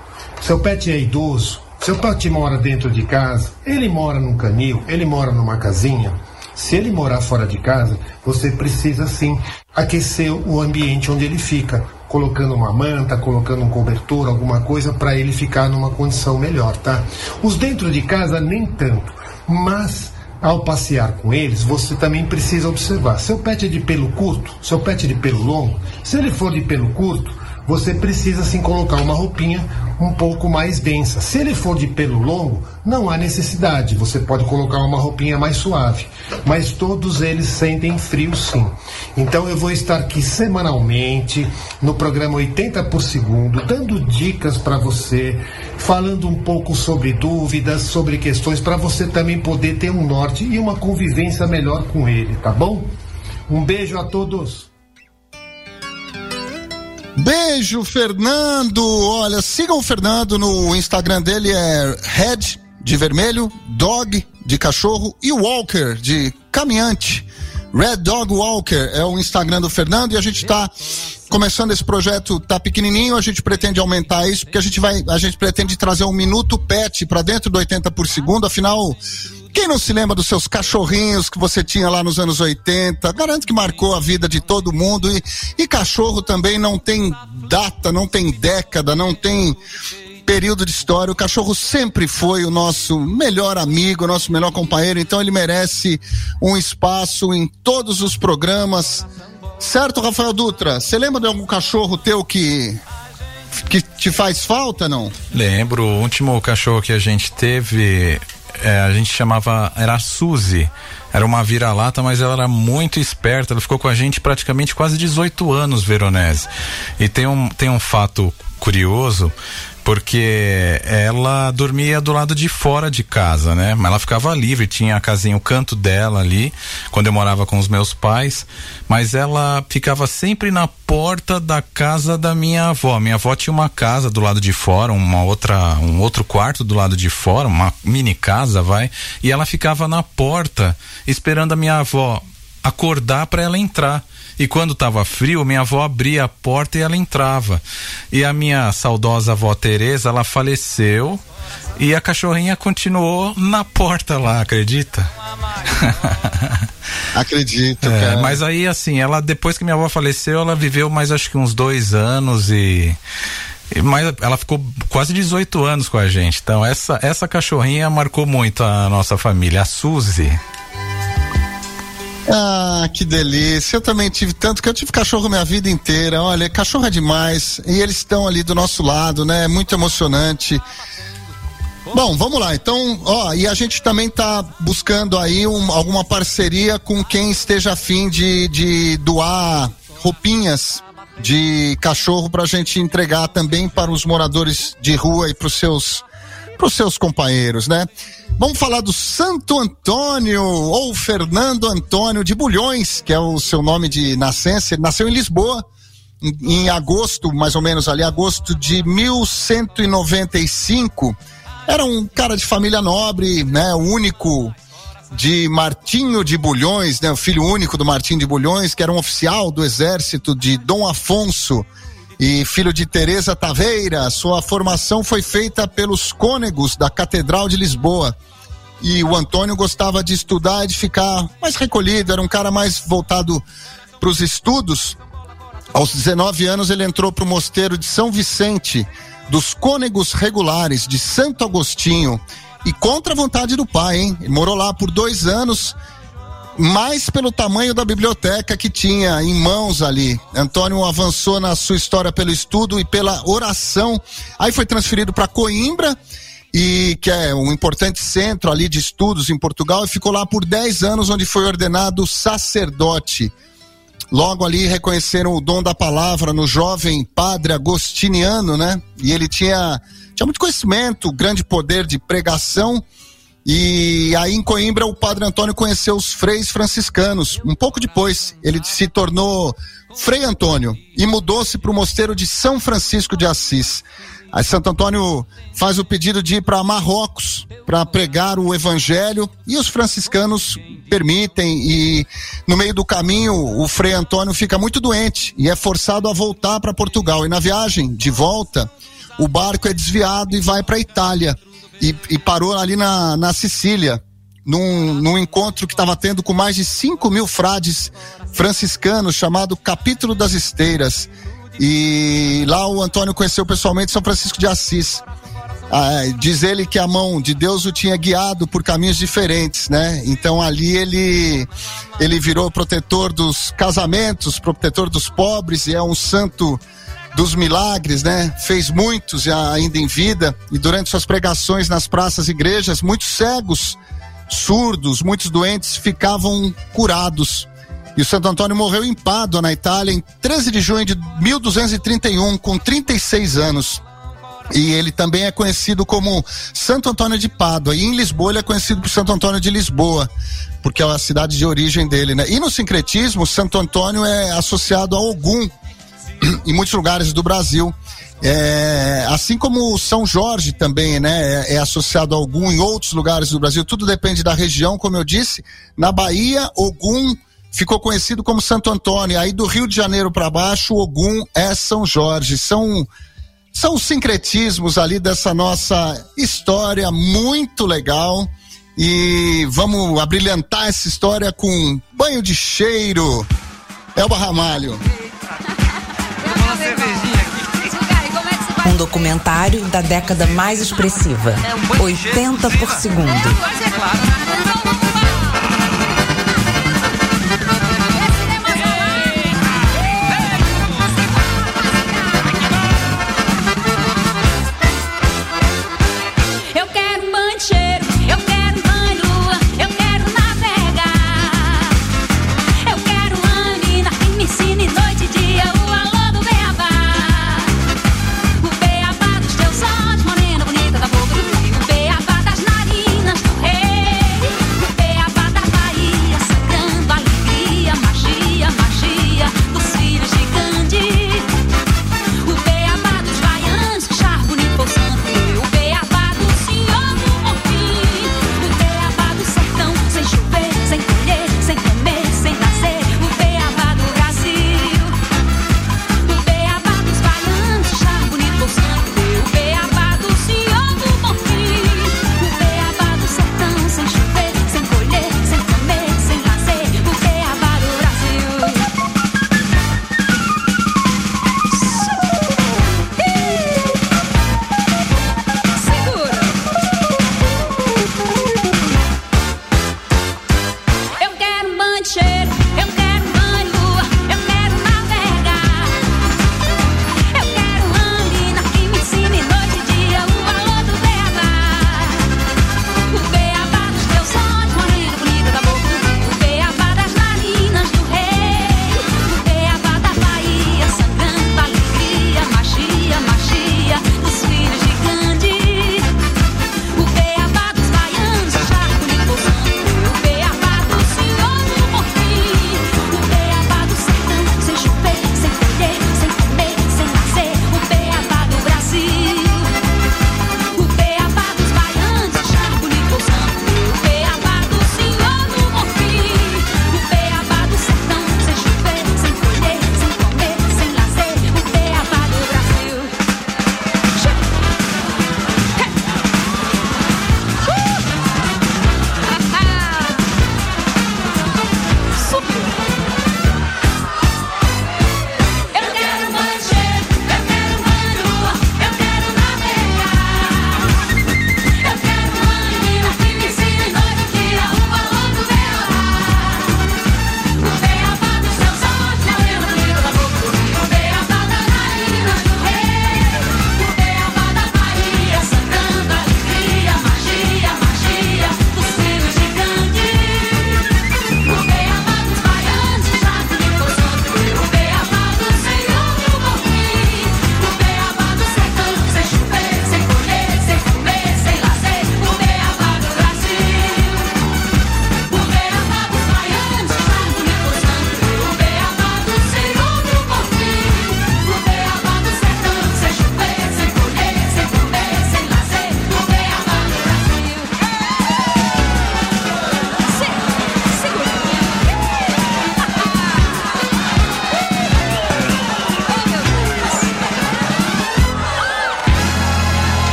Seu pet é idoso? Seu pet mora dentro de casa? Ele mora num canil? Ele mora numa casinha? Se ele morar fora de casa, você precisa sim aquecer o ambiente onde ele fica, colocando uma manta, colocando um cobertor, alguma coisa para ele ficar numa condição melhor, tá? Os dentro de casa nem tanto, mas ao passear com eles, você também precisa observar. Seu pet é de pelo curto, seu pet é de pelo longo. Se ele for de pelo curto, você precisa sim colocar uma roupinha um pouco mais densa. Se ele for de pelo longo, não há necessidade, você pode colocar uma roupinha mais suave. Mas todos eles sentem frio sim. Então eu vou estar aqui semanalmente no programa 80 por segundo, dando dicas para você, falando um pouco sobre dúvidas, sobre questões para você também poder ter um norte e uma convivência melhor com ele, tá bom? Um beijo a todos. Beijo, Fernando. Olha, sigam o Fernando no Instagram dele, é Red de vermelho, Dog de cachorro e Walker de caminhante. Red Dog Walker é o Instagram do Fernando e a gente está começando esse projeto, tá pequenininho, a gente pretende aumentar isso porque a gente vai, a gente pretende trazer um minuto pet para dentro do 80 por segundo, afinal quem não se lembra dos seus cachorrinhos que você tinha lá nos anos 80? Garanto que marcou a vida de todo mundo. E, e cachorro também não tem data, não tem década, não tem período de história. O cachorro sempre foi o nosso melhor amigo, nosso melhor companheiro, então ele merece um espaço em todos os programas. Certo, Rafael Dutra? Você lembra de algum cachorro teu que que te faz falta, não? Lembro, o último cachorro que a gente teve, é, a gente chamava, era a Suzy. Era uma vira-lata, mas ela era muito esperta. Ela ficou com a gente praticamente quase 18 anos, Veronese. E tem um, tem um fato curioso porque ela dormia do lado de fora de casa, né? Mas ela ficava livre, tinha a casinha, o canto dela ali, quando eu morava com os meus pais, mas ela ficava sempre na porta da casa da minha avó. Minha avó tinha uma casa do lado de fora, uma outra, um outro quarto do lado de fora, uma mini casa, vai, e ela ficava na porta esperando a minha avó acordar para ela entrar. E quando estava frio, minha avó abria a porta e ela entrava. E a minha saudosa avó Teresa, ela faleceu e a cachorrinha continuou na porta lá, acredita? Acredito, É, cara. mas aí, assim, ela depois que minha avó faleceu, ela viveu mais acho que uns dois anos e. e Mas ela ficou quase 18 anos com a gente. Então, essa, essa cachorrinha marcou muito a nossa família, a Suzy. Ah, que delícia. Eu também tive tanto que eu tive cachorro minha vida inteira. Olha, cachorro é demais. E eles estão ali do nosso lado, né? É muito emocionante. Bom, vamos lá. Então, ó, e a gente também tá buscando aí um- alguma parceria com quem esteja afim de, de doar roupinhas de cachorro pra gente entregar também para os moradores de rua e pros seus pros seus companheiros, né? Vamos falar do Santo Antônio ou Fernando Antônio de Bulhões, que é o seu nome de nascença. Ele nasceu em Lisboa em, em agosto, mais ou menos ali, agosto de 1195. Era um cara de família nobre, né? O único de Martinho de Bulhões, né? O filho único do Martinho de Bulhões, que era um oficial do exército de Dom Afonso e filho de Teresa Taveira. Sua formação foi feita pelos cônegos da Catedral de Lisboa. E o Antônio gostava de estudar e de ficar mais recolhido, era um cara mais voltado para os estudos. Aos 19 anos ele entrou para o mosteiro de São Vicente, dos cônegos regulares de Santo Agostinho, e contra a vontade do pai, hein? Ele morou lá por dois anos, mais pelo tamanho da biblioteca que tinha em mãos ali. Antônio avançou na sua história pelo estudo e pela oração. Aí foi transferido para Coimbra, e que é um importante centro ali de estudos em Portugal, e ficou lá por 10 anos, onde foi ordenado sacerdote. Logo ali reconheceram o dom da palavra no jovem padre agostiniano, né? E ele tinha, tinha muito conhecimento, grande poder de pregação. E aí em Coimbra o padre Antônio conheceu os freis franciscanos. Um pouco depois ele se tornou Frei Antônio e mudou-se para o mosteiro de São Francisco de Assis. Aí Santo Antônio faz o pedido de ir para Marrocos para pregar o evangelho e os franciscanos permitem e no meio do caminho o Frei Antônio fica muito doente e é forçado a voltar para Portugal e na viagem de volta o barco é desviado e vai para Itália e, e parou ali na, na Sicília num, num encontro que estava tendo com mais de 5 mil frades franciscanos chamado Capítulo das Esteiras e lá o Antônio conheceu pessoalmente São Francisco de Assis. Ah, diz ele que a mão de Deus o tinha guiado por caminhos diferentes, né? Então ali ele ele virou protetor dos casamentos, protetor dos pobres e é um santo dos milagres, né? Fez muitos ainda em vida e durante suas pregações nas praças e igrejas, muitos cegos, surdos, muitos doentes ficavam curados. E o Santo Antônio morreu em Pádua, na Itália, em 13 de junho de 1231, com 36 anos. E ele também é conhecido como Santo Antônio de Pádua. E em Lisboa ele é conhecido por Santo Antônio de Lisboa, porque é a cidade de origem dele, né? E no sincretismo, Santo Antônio é associado a Ogum em muitos lugares do Brasil. É, assim como São Jorge também, né, é, é associado a Ogum em outros lugares do Brasil. Tudo depende da região, como eu disse. Na Bahia, Ogum ficou conhecido como Santo Antônio. Aí do Rio de Janeiro para baixo, Ogum é São Jorge. São são os sincretismos ali dessa nossa história muito legal. E vamos abrilhantar essa história com banho de cheiro. Elba Ramalho. Um documentário da década mais expressiva. 80 por segundo.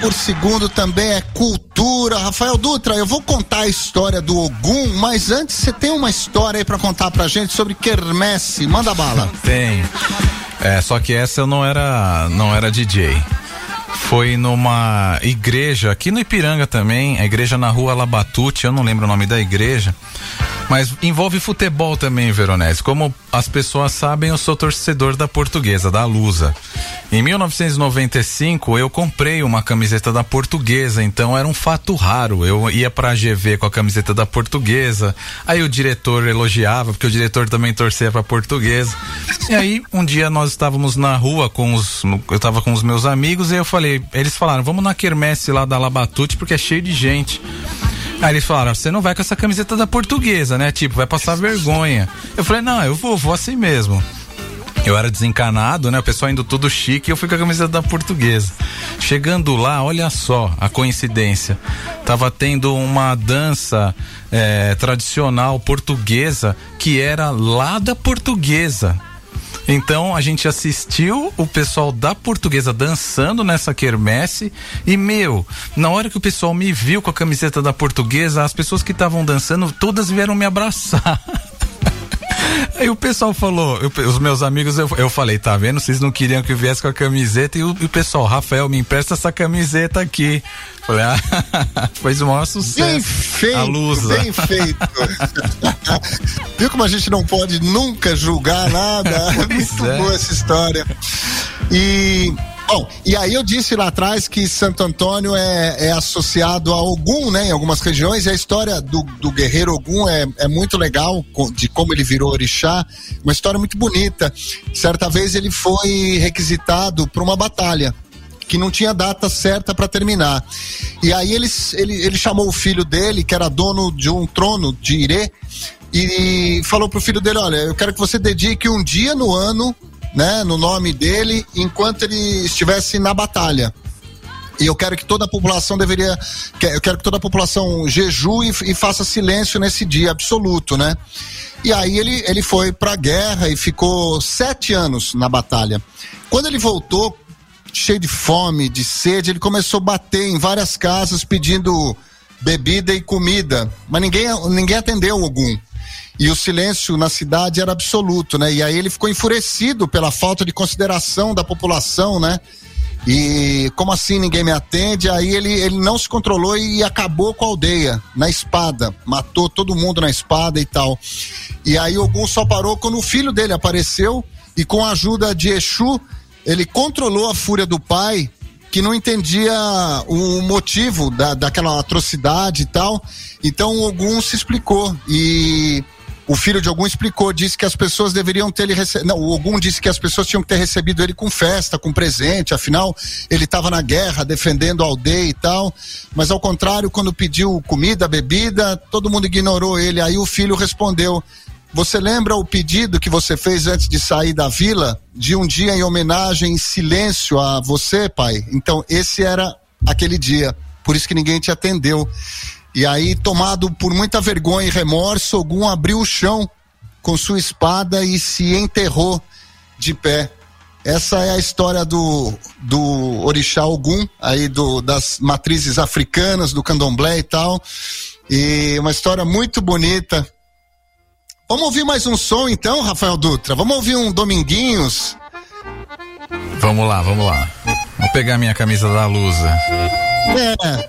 Por segundo também é cultura. Rafael Dutra, eu vou contar a história do Ogum, mas antes você tem uma história aí pra contar pra gente sobre quermesse. Manda bala. Tem. É, só que essa eu não era, não era DJ. Foi numa igreja aqui no Ipiranga também, a igreja na rua Labatute, eu não lembro o nome da igreja. Mas envolve futebol também, Veronese. Como as pessoas sabem, eu sou torcedor da Portuguesa, da Lusa. Em 1995, eu comprei uma camiseta da Portuguesa, então era um fato raro. Eu ia pra GV com a camiseta da Portuguesa, aí o diretor elogiava, porque o diretor também torcia pra Portuguesa. E aí, um dia nós estávamos na rua com os. Eu tava com os meus amigos e eu falei, eles falaram, vamos na quermesse lá da Labatute, porque é cheio de gente. Aí eles falaram, você não vai com essa camiseta da portuguesa, né? Tipo, vai passar vergonha. Eu falei, não, eu vou, vou assim mesmo. Eu era desencanado, né? O pessoal indo tudo chique eu fui com a camiseta da portuguesa. Chegando lá, olha só a coincidência. Tava tendo uma dança eh, tradicional portuguesa que era lá da portuguesa. Então a gente assistiu o pessoal da portuguesa dançando nessa quermesse e meu, na hora que o pessoal me viu com a camiseta da portuguesa, as pessoas que estavam dançando todas vieram me abraçar. Aí o pessoal falou, eu- os meus amigos, eu, eu falei, tá vendo? Vocês não queriam que eu viesse com a camiseta e o, e o pessoal, Rafael, me empresta essa camiseta aqui. Falei, ah, fez o maior sucesso. Bem feito, A Lusa. bem feito. Viu como a gente não pode nunca julgar nada? É Muito é. boa essa história. E, bom, e aí eu disse lá atrás que Santo Antônio é, é associado a Ogum, né, em algumas regiões, e a história do, do guerreiro Ogum é, é muito legal, de como ele virou orixá, uma história muito bonita. Certa vez ele foi requisitado para uma batalha que não tinha data certa para terminar. E aí ele, ele, ele chamou o filho dele, que era dono de um trono de Irê, e falou pro filho dele: Olha, eu quero que você dedique um dia no ano, né, no nome dele, enquanto ele estivesse na batalha. E eu quero que toda a população deveria. Eu quero que toda a população jejue e, faça silêncio nesse dia absoluto, né? E aí ele, ele foi pra guerra e ficou sete anos na batalha. Quando ele voltou, cheio de fome, de sede, ele começou a bater em várias casas pedindo bebida e comida. Mas ninguém, ninguém atendeu algum. E o silêncio na cidade era absoluto, né? E aí ele ficou enfurecido pela falta de consideração da população, né? E como assim ninguém me atende? Aí ele, ele não se controlou e acabou com a aldeia, na espada. Matou todo mundo na espada e tal. E aí Ogum só parou quando o filho dele apareceu e com a ajuda de Exu, ele controlou a fúria do pai, que não entendia o motivo da, daquela atrocidade e tal. Então Ogum se explicou e o filho de Ogum explicou, disse que as pessoas deveriam ter ele rece... Não, o Ogum disse que as pessoas tinham que ter recebido ele com festa, com presente, afinal ele estava na guerra defendendo a aldeia e tal. Mas ao contrário, quando pediu comida, bebida, todo mundo ignorou ele. Aí o filho respondeu: Você lembra o pedido que você fez antes de sair da vila? De um dia em homenagem, em silêncio a você, pai? Então, esse era aquele dia. Por isso que ninguém te atendeu. E aí, tomado por muita vergonha e remorso, Ogum abriu o chão com sua espada e se enterrou de pé. Essa é a história do, do orixá Ogum, aí do, das matrizes africanas, do candomblé e tal. E uma história muito bonita. Vamos ouvir mais um som então, Rafael Dutra? Vamos ouvir um Dominguinhos? Vamos lá, vamos lá. Vou pegar minha camisa da Lusa. É.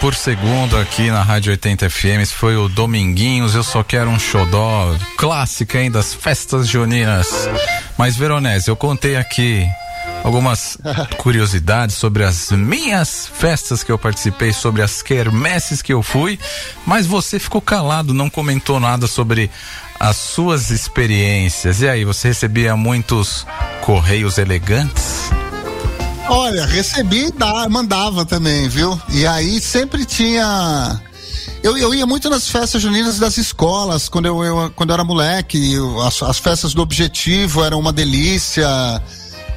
por segundo aqui na Rádio 80 FM. Esse foi o Dominguinhos. Eu só quero um xodó clássica hein, das festas juninas. Mas, Veronese, eu contei aqui algumas curiosidades sobre as minhas festas que eu participei, sobre as quermesses que eu fui, mas você ficou calado, não comentou nada sobre as suas experiências. E aí, você recebia muitos correios elegantes? Olha, recebi e mandava também, viu? E aí sempre tinha. Eu, eu ia muito nas festas juninas das escolas, quando eu, eu- quando eu era moleque. eu- as, as festas do Objetivo eram uma delícia.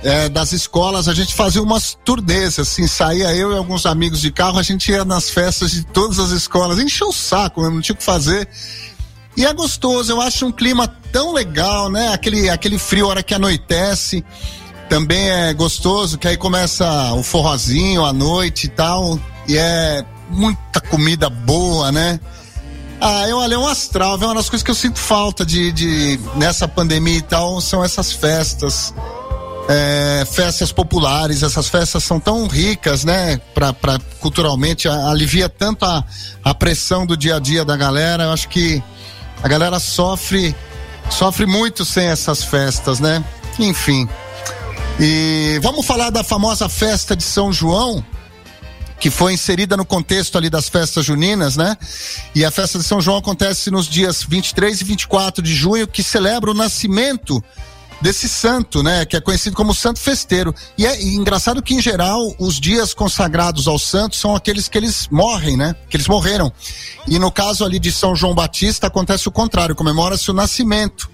É, das escolas, a gente fazia umas turnês, assim, saía eu e alguns amigos de carro, a gente ia nas festas de todas as escolas, encheu o saco, mesmo, não tinha o que fazer. E é gostoso, eu acho um clima tão legal, né? Aquele, aquele frio, hora que anoitece, também é gostoso, que aí começa o forrozinho à noite e tal, e é muita comida boa, né? Ah, eu olha, é um astral, é uma das coisas que eu sinto falta de, de nessa pandemia e tal, são essas festas. É, festas populares, essas festas são tão ricas, né? Pra, pra, culturalmente, alivia tanto a, a pressão do dia a dia da galera. Eu acho que a galera sofre, sofre muito sem essas festas, né? Enfim. E vamos falar da famosa festa de São João, que foi inserida no contexto ali das festas juninas, né? E a festa de São João acontece nos dias 23 e 24 de junho, que celebra o nascimento desse santo, né? Que é conhecido como santo festeiro. E é engraçado que, em geral, os dias consagrados aos santos são aqueles que eles morrem, né? Que eles morreram. E no caso ali de São João Batista, acontece o contrário, comemora-se o nascimento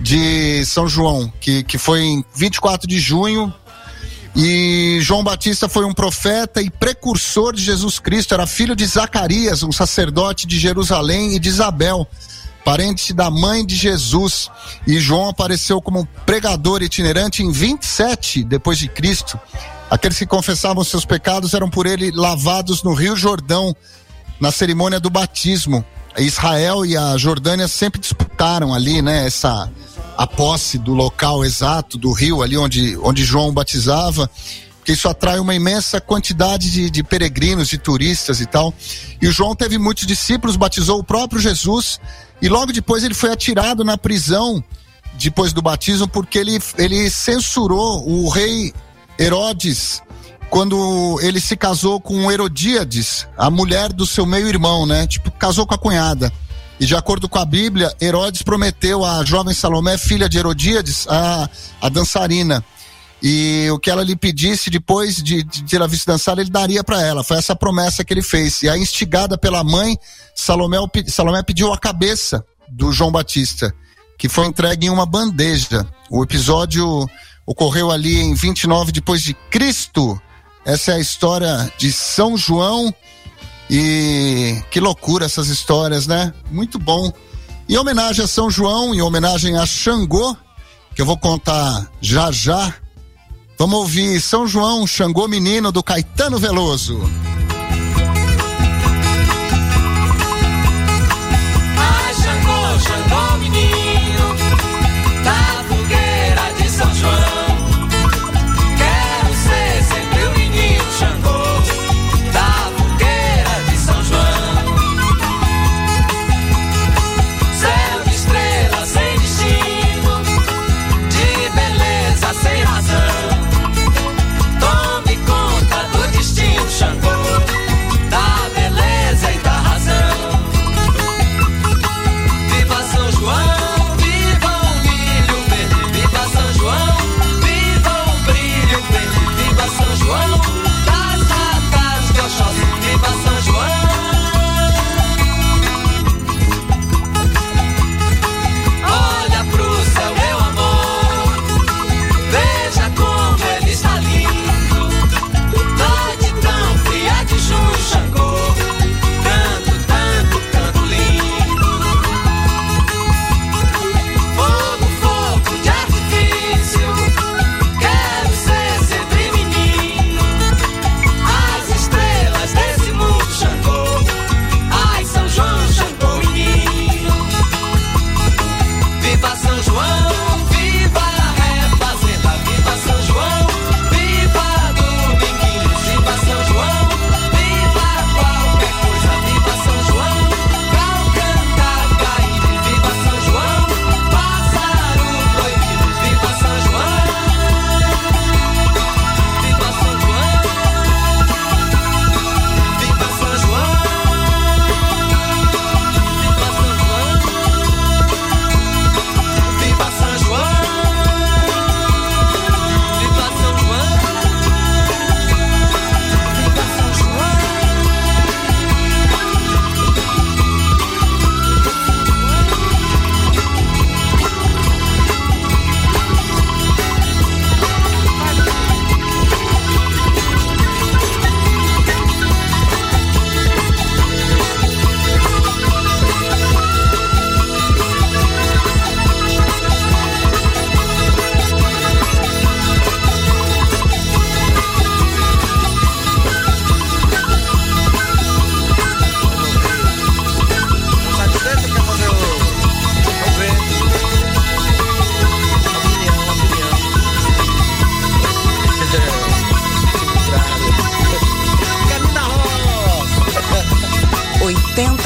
de São João, que, que foi em 24 de junho. E João Batista foi um profeta e precursor de Jesus Cristo, era filho de Zacarias, um sacerdote de Jerusalém, e de Isabel, parente da mãe de Jesus. E João apareceu como pregador itinerante em 27 depois de Cristo. Aqueles que confessavam seus pecados eram por ele lavados no Rio Jordão, na cerimônia do batismo. Israel e a Jordânia sempre disputaram ali, né, essa a posse do local exato do rio ali onde, onde João batizava, porque isso atrai uma imensa quantidade de, de peregrinos, de turistas e tal. E o João teve muitos discípulos, batizou o próprio Jesus e logo depois ele foi atirado na prisão depois do batismo porque ele, ele censurou o rei Herodes quando ele se casou com Herodíades, a mulher do seu meio-irmão, né? Tipo, casou com a cunhada. E de acordo com a Bíblia, Herodes prometeu à jovem Salomé, filha de Herodíades, a, a dançarina. E o que ela lhe pedisse depois de, de ter a visto dançar, ele daria para ela. Foi essa promessa que ele fez. E aí, instigada pela mãe, Salomé, Salomé pediu a cabeça do João Batista, que foi entregue em uma bandeja. O episódio ocorreu ali em 29 depois de Cristo. Essa é a história de São João. E que loucura essas histórias, né? Muito bom. Em homenagem a São João, em homenagem a Xangô, que eu vou contar já já. Vamos ouvir São João, Xangô Menino, do Caetano Veloso. Ai, Xangô, Xangô, menino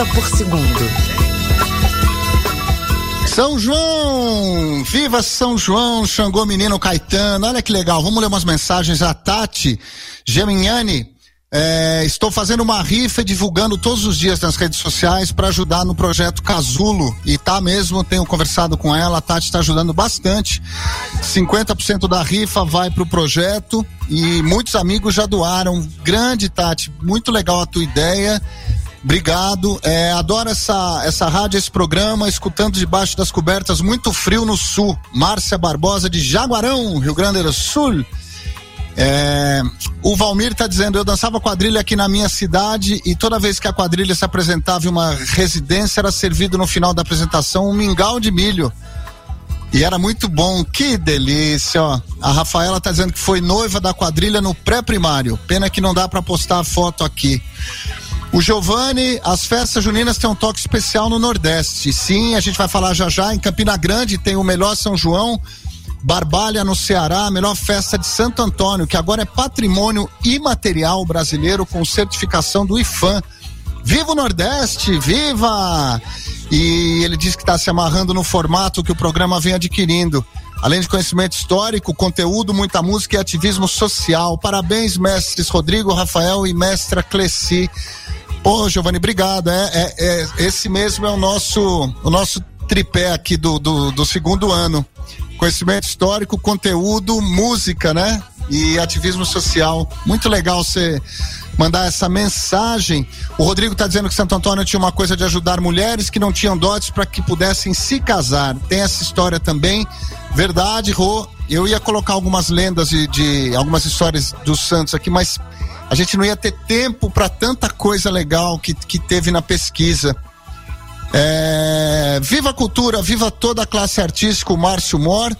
por segundo. São João! Viva São João, Xangô Menino Caetano. Olha que legal. Vamos ler umas mensagens. A Tati Gemignani. É, estou fazendo uma rifa divulgando todos os dias nas redes sociais para ajudar no projeto Casulo. E tá mesmo, tenho conversado com ela, a Tati está ajudando bastante. 50% da rifa vai para o projeto e muitos amigos já doaram. Grande, Tati, muito legal a tua ideia. Obrigado. É, adoro essa, essa rádio, esse programa, escutando debaixo das cobertas, muito frio no sul. Márcia Barbosa de Jaguarão, Rio Grande do Sul. É, o Valmir está dizendo: eu dançava quadrilha aqui na minha cidade e toda vez que a quadrilha se apresentava em uma residência era servido no final da apresentação um mingau de milho. E era muito bom, que delícia, ó. A Rafaela tá dizendo que foi noiva da quadrilha no pré-primário. Pena que não dá para postar a foto aqui. O Giovanni, as festas juninas têm um toque especial no Nordeste. Sim, a gente vai falar já já. Em Campina Grande tem o melhor São João, Barbalha no Ceará, a melhor festa de Santo Antônio, que agora é patrimônio imaterial brasileiro com certificação do IFAM. Viva o Nordeste, viva! E ele diz que está se amarrando no formato que o programa vem adquirindo. Além de conhecimento histórico, conteúdo, muita música e ativismo social. Parabéns, mestres Rodrigo, Rafael e mestra Cleci. Pô, Giovanni, obrigado. É, é, é, esse mesmo é o nosso, o nosso tripé aqui do, do, do segundo ano. Conhecimento histórico, conteúdo, música, né? E ativismo social. Muito legal você mandar essa mensagem. O Rodrigo está dizendo que Santo Antônio tinha uma coisa de ajudar mulheres que não tinham dotes para que pudessem se casar. Tem essa história também. Verdade, Rô. Eu ia colocar algumas lendas de, de algumas histórias dos santos aqui, mas a gente não ia ter tempo para tanta coisa legal que, que teve na pesquisa. É, viva a cultura, viva toda a classe artística, o Márcio Mor.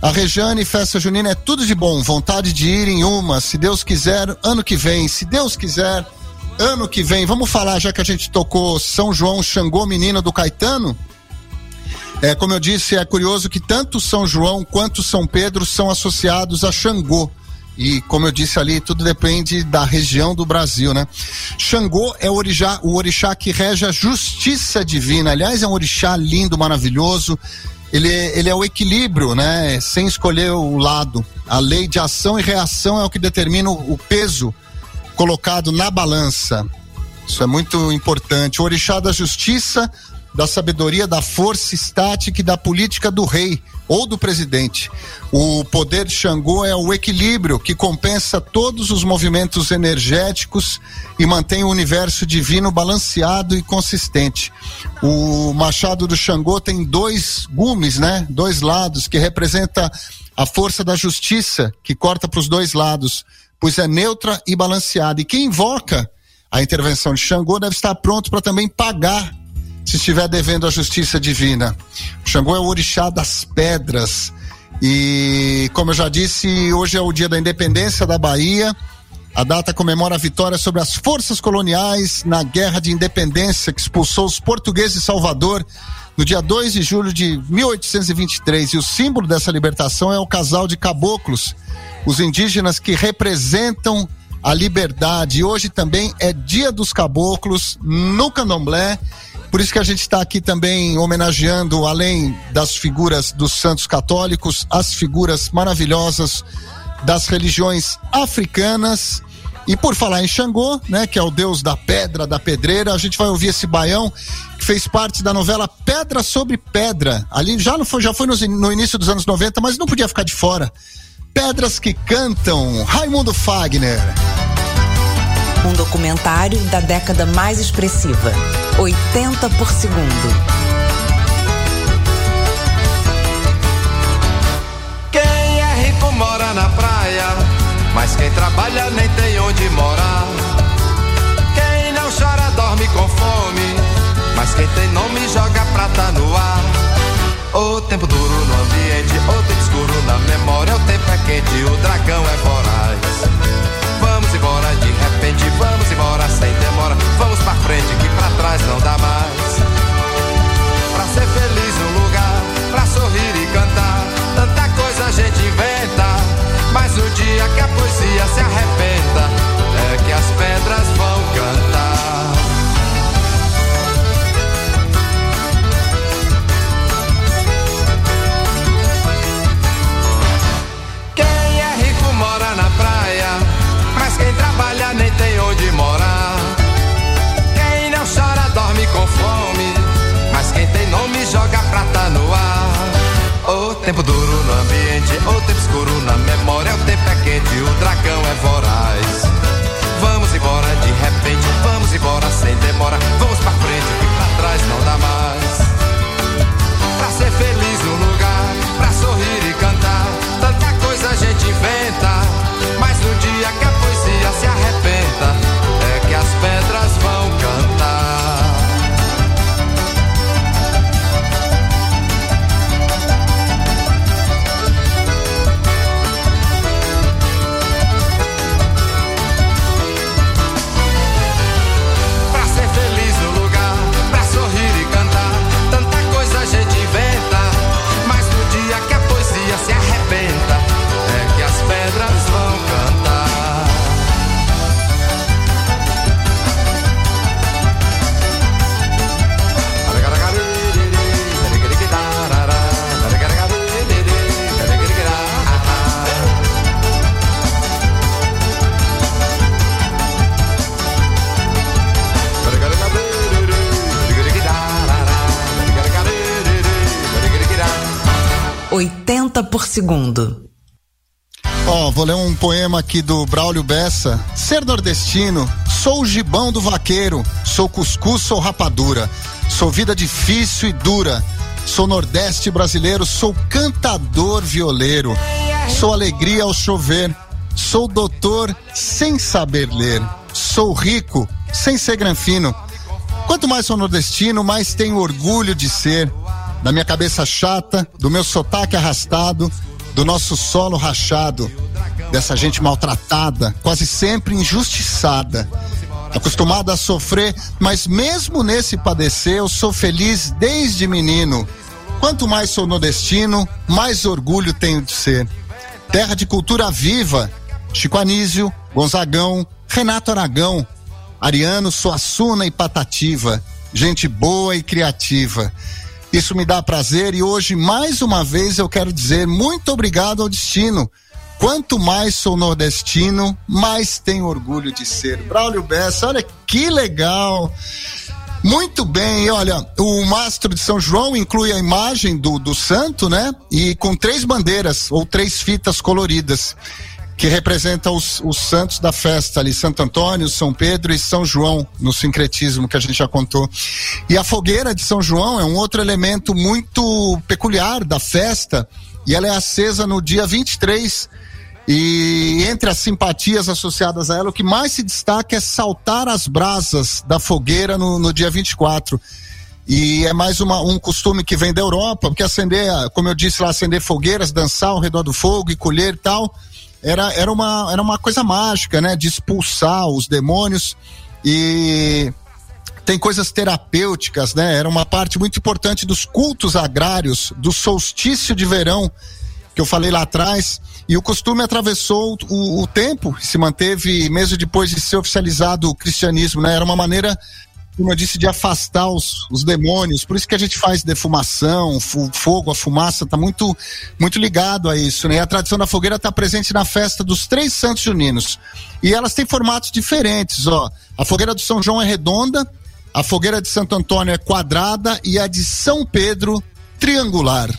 A Rejane, festa junina é tudo de bom. Vontade de ir em uma, se Deus quiser, ano que vem. Se Deus quiser, ano que vem. Vamos falar, já que a gente tocou São João Xangô, menino do Caetano. É, como eu disse, é curioso que tanto São João quanto São Pedro são associados a Xangô. E como eu disse ali, tudo depende da região do Brasil, né? Xangô é o orixá, o orixá que rege a justiça divina. Aliás, é um orixá lindo, maravilhoso. Ele, é- ele é o equilíbrio, né? Sem escolher o lado. A lei de ação e reação é o que determina o, o peso colocado na balança. Isso é muito importante. O orixá da justiça, da sabedoria, da força estática e da política do rei ou do presidente. O poder de Xangô é o equilíbrio que compensa todos os movimentos energéticos e mantém o universo divino balanceado e consistente. O machado do Xangô tem dois gumes, né? Dois lados que representa a força da justiça que corta para os dois lados, pois é neutra e balanceada. E quem invoca a intervenção de Xangô deve estar pronto para também pagar se estiver devendo a justiça divina. Xangô é o orixá das pedras. E, como eu já disse, hoje é o dia da independência da Bahia. A data comemora a vitória sobre as forças coloniais na Guerra de Independência que expulsou os portugueses de Salvador no dia 2 de julho de 1823. E o símbolo dessa libertação é o casal de caboclos, os indígenas que representam a liberdade. E hoje também é Dia dos Caboclos no Candomblé. Por isso que a gente está aqui também homenageando, além das figuras dos santos católicos, as figuras maravilhosas das religiões africanas. E por falar em Xangô, né, que é o deus da pedra, da pedreira, a gente vai ouvir esse baião que fez parte da novela Pedra sobre Pedra. Ali já não foi, já foi no, no início dos anos 90, mas não podia ficar de fora. Pedras que cantam, Raimundo Fagner. Um documentário da década mais expressiva. 80 por segundo. Quem é rico mora na praia, mas quem trabalha nem tem onde morar. Quem não chora dorme com fome, mas quem tem nome joga prata no ar. O tempo duro no ambiente, o tempo escuro na memória, o tempo é quente, o dragão é voraz. Repente, vamos embora sem demora, vamos pra frente que pra trás não dá mais. Pra ser feliz um lugar, pra sorrir e cantar, tanta coisa a gente inventa, mas o dia que a poesia se arrependa, joga prata no ar. O tempo duro no ambiente, o tempo escuro na memória, o tempo é quente, o dragão é voraz. Vamos embora de repente, vamos embora sem demora, segundo. Ó, vou ler um poema aqui do Braulio Bessa. Ser nordestino, sou o gibão do vaqueiro, sou cuscuz, sou rapadura, sou vida difícil e dura, sou nordeste brasileiro, sou cantador violeiro, sou alegria ao chover, sou doutor sem saber ler, sou rico sem ser granfino. Quanto mais sou nordestino, mais tenho orgulho de ser. Da minha cabeça chata, do meu sotaque arrastado, do nosso solo rachado, dessa gente maltratada, quase sempre injustiçada. Acostumada a sofrer, mas mesmo nesse padecer, eu sou feliz desde menino. Quanto mais sou nordestino, mais orgulho tenho de ser. Terra de cultura viva, Chico Anísio, Gonzagão, Renato Aragão, Ariano, Suassuna e Patativa, gente boa e criativa. Isso me dá prazer e hoje, mais uma vez, eu quero dizer muito obrigado ao destino. Quanto mais sou nordestino, mais tenho orgulho de ser. Braulio Bessa, olha que legal! Muito bem, olha, o mastro de São João inclui a imagem do, do santo, né? E com três bandeiras ou três fitas coloridas que representam os, os santos da festa ali, Santo Antônio, São Pedro e São João, no sincretismo que a gente já contou. E a fogueira de São João é um outro elemento muito peculiar da festa, e ela é acesa no dia 23. E entre as simpatias associadas a ela, o que mais se destaca é saltar as brasas da fogueira no, no dia 24. E é mais uma, um costume que vem da Europa, porque acender, como eu disse lá, acender fogueiras, dançar ao redor do fogo e colher e tal, era, era, uma, era uma coisa mágica, né? De expulsar os demônios e tem coisas terapêuticas, né? Era uma parte muito importante dos cultos agrários, do solstício de verão, que eu falei lá atrás, e o costume atravessou o, o tempo, se manteve mesmo depois de ser oficializado o cristianismo, né? Era uma maneira como eu disse, de afastar os, os demônios. Por isso que a gente faz defumação, fogo, a fumaça, tá muito, muito ligado a isso, né? E a tradição da fogueira está presente na festa dos três santos juninos. E elas têm formatos diferentes, ó. A fogueira do São João é redonda, a fogueira de Santo Antônio é quadrada e a de São Pedro triangular.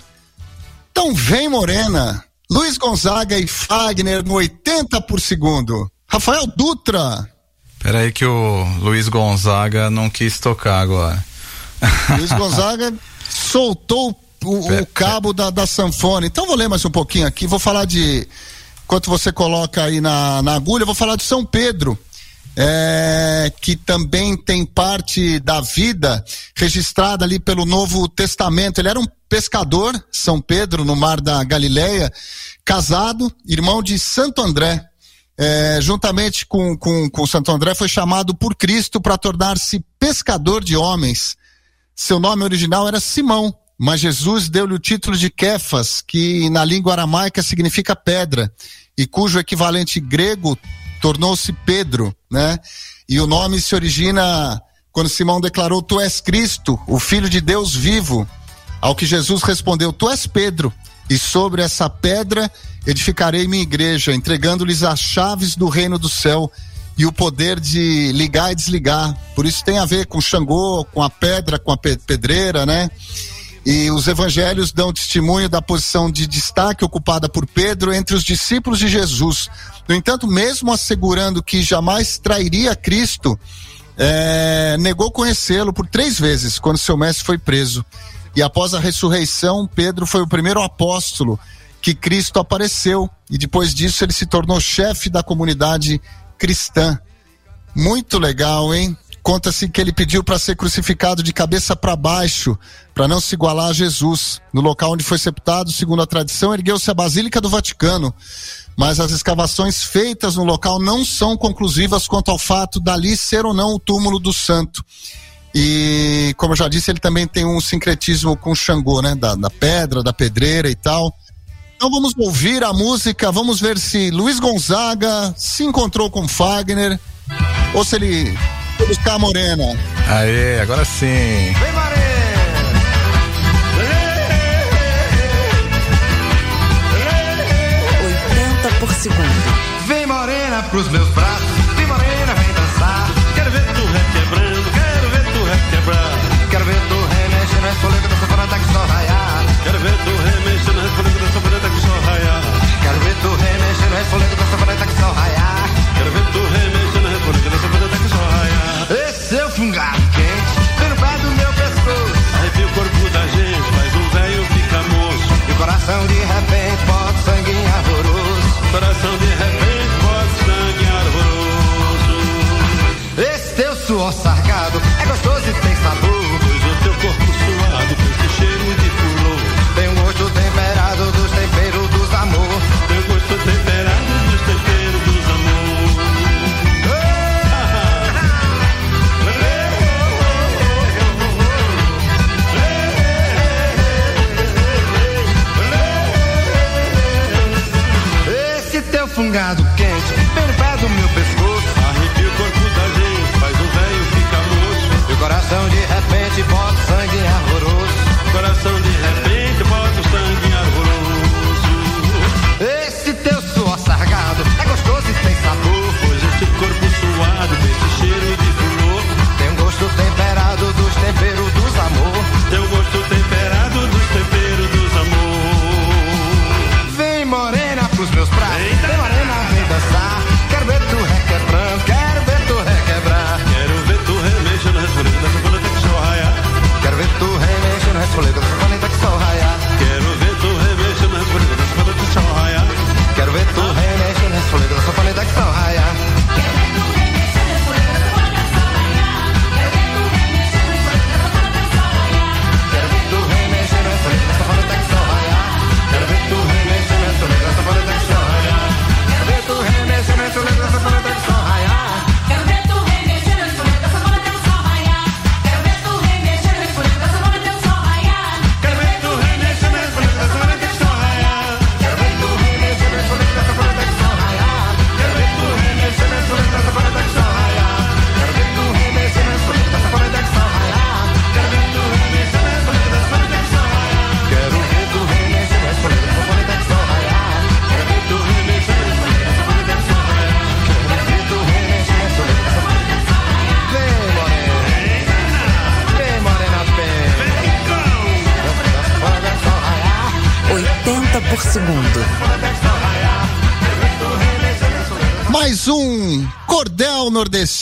Então vem Morena, Luiz Gonzaga e Fagner no 80 por segundo. Rafael Dutra, Peraí que o Luiz Gonzaga não quis tocar agora. Luiz Gonzaga soltou o, o cabo da, da sanfona. Então vou ler mais um pouquinho aqui. Vou falar de. Enquanto você coloca aí na, na agulha, vou falar de São Pedro. É, que também tem parte da vida registrada ali pelo Novo Testamento. Ele era um pescador, São Pedro, no mar da Galileia, casado, irmão de Santo André. É, juntamente com, com, com Santo André, foi chamado por Cristo para tornar-se pescador de homens. Seu nome original era Simão, mas Jesus deu-lhe o título de Kefas, que na língua aramaica significa pedra, e cujo equivalente grego tornou-se Pedro, né? E o nome se origina quando Simão declarou: Tu és Cristo, o Filho de Deus vivo. Ao que Jesus respondeu: Tu és Pedro, e sobre essa pedra edificarei minha igreja, entregando-lhes as chaves do reino do céu. e o poder de ligar e desligar. Por isso tem a ver com Xangô, com a pedra, com a pe- pedreira, né? E os evangelhos dão testemunho da posição de destaque ocupada por Pedro entre os discípulos de Jesus. No entanto, mesmo assegurando que jamais trairia Cristo, é, negou conhecê-lo por três vezes quando seu mestre foi preso. E após a ressurreição, Pedro foi o primeiro apóstolo que Cristo apareceu. E depois disso, ele se tornou chefe da comunidade cristã. Muito legal, hein? Conta-se que ele pediu para ser crucificado de cabeça para baixo, para não se igualar a Jesus. No local onde foi sepultado, segundo a tradição, ergueu-se a Basílica do Vaticano. Mas as escavações feitas no local não são conclusivas quanto ao fato dali ser ou não o túmulo do santo. E, como eu já disse, ele também tem um sincretismo com Xangô, né? Da, da pedra, da pedreira e tal. Então vamos ouvir a música, vamos ver se Luiz Gonzaga se encontrou com Fagner ou se ele foi buscar a Morena. Aê, agora sim. Vem Morena, 80 por segundo. vem morena pros meus braços, vem morena, vem dançar. Quero ver tu requebrando, quero ver tu requebrando. Quero ver tu remexendo, é soleca da safona até que só raiar. Quero ver tu remexendo, respondendo dessa bonita que só raiar. Quero ver tu remexendo, é soleca da safona até que só raiar. Quero ver tu remexendo, respondendo dessa bonita que só raiar. Esse é o fungado quente, vem no pé do meu pescoço. Arrepia o corpo da gente, faz um velho fica moço. E o coração de repente teu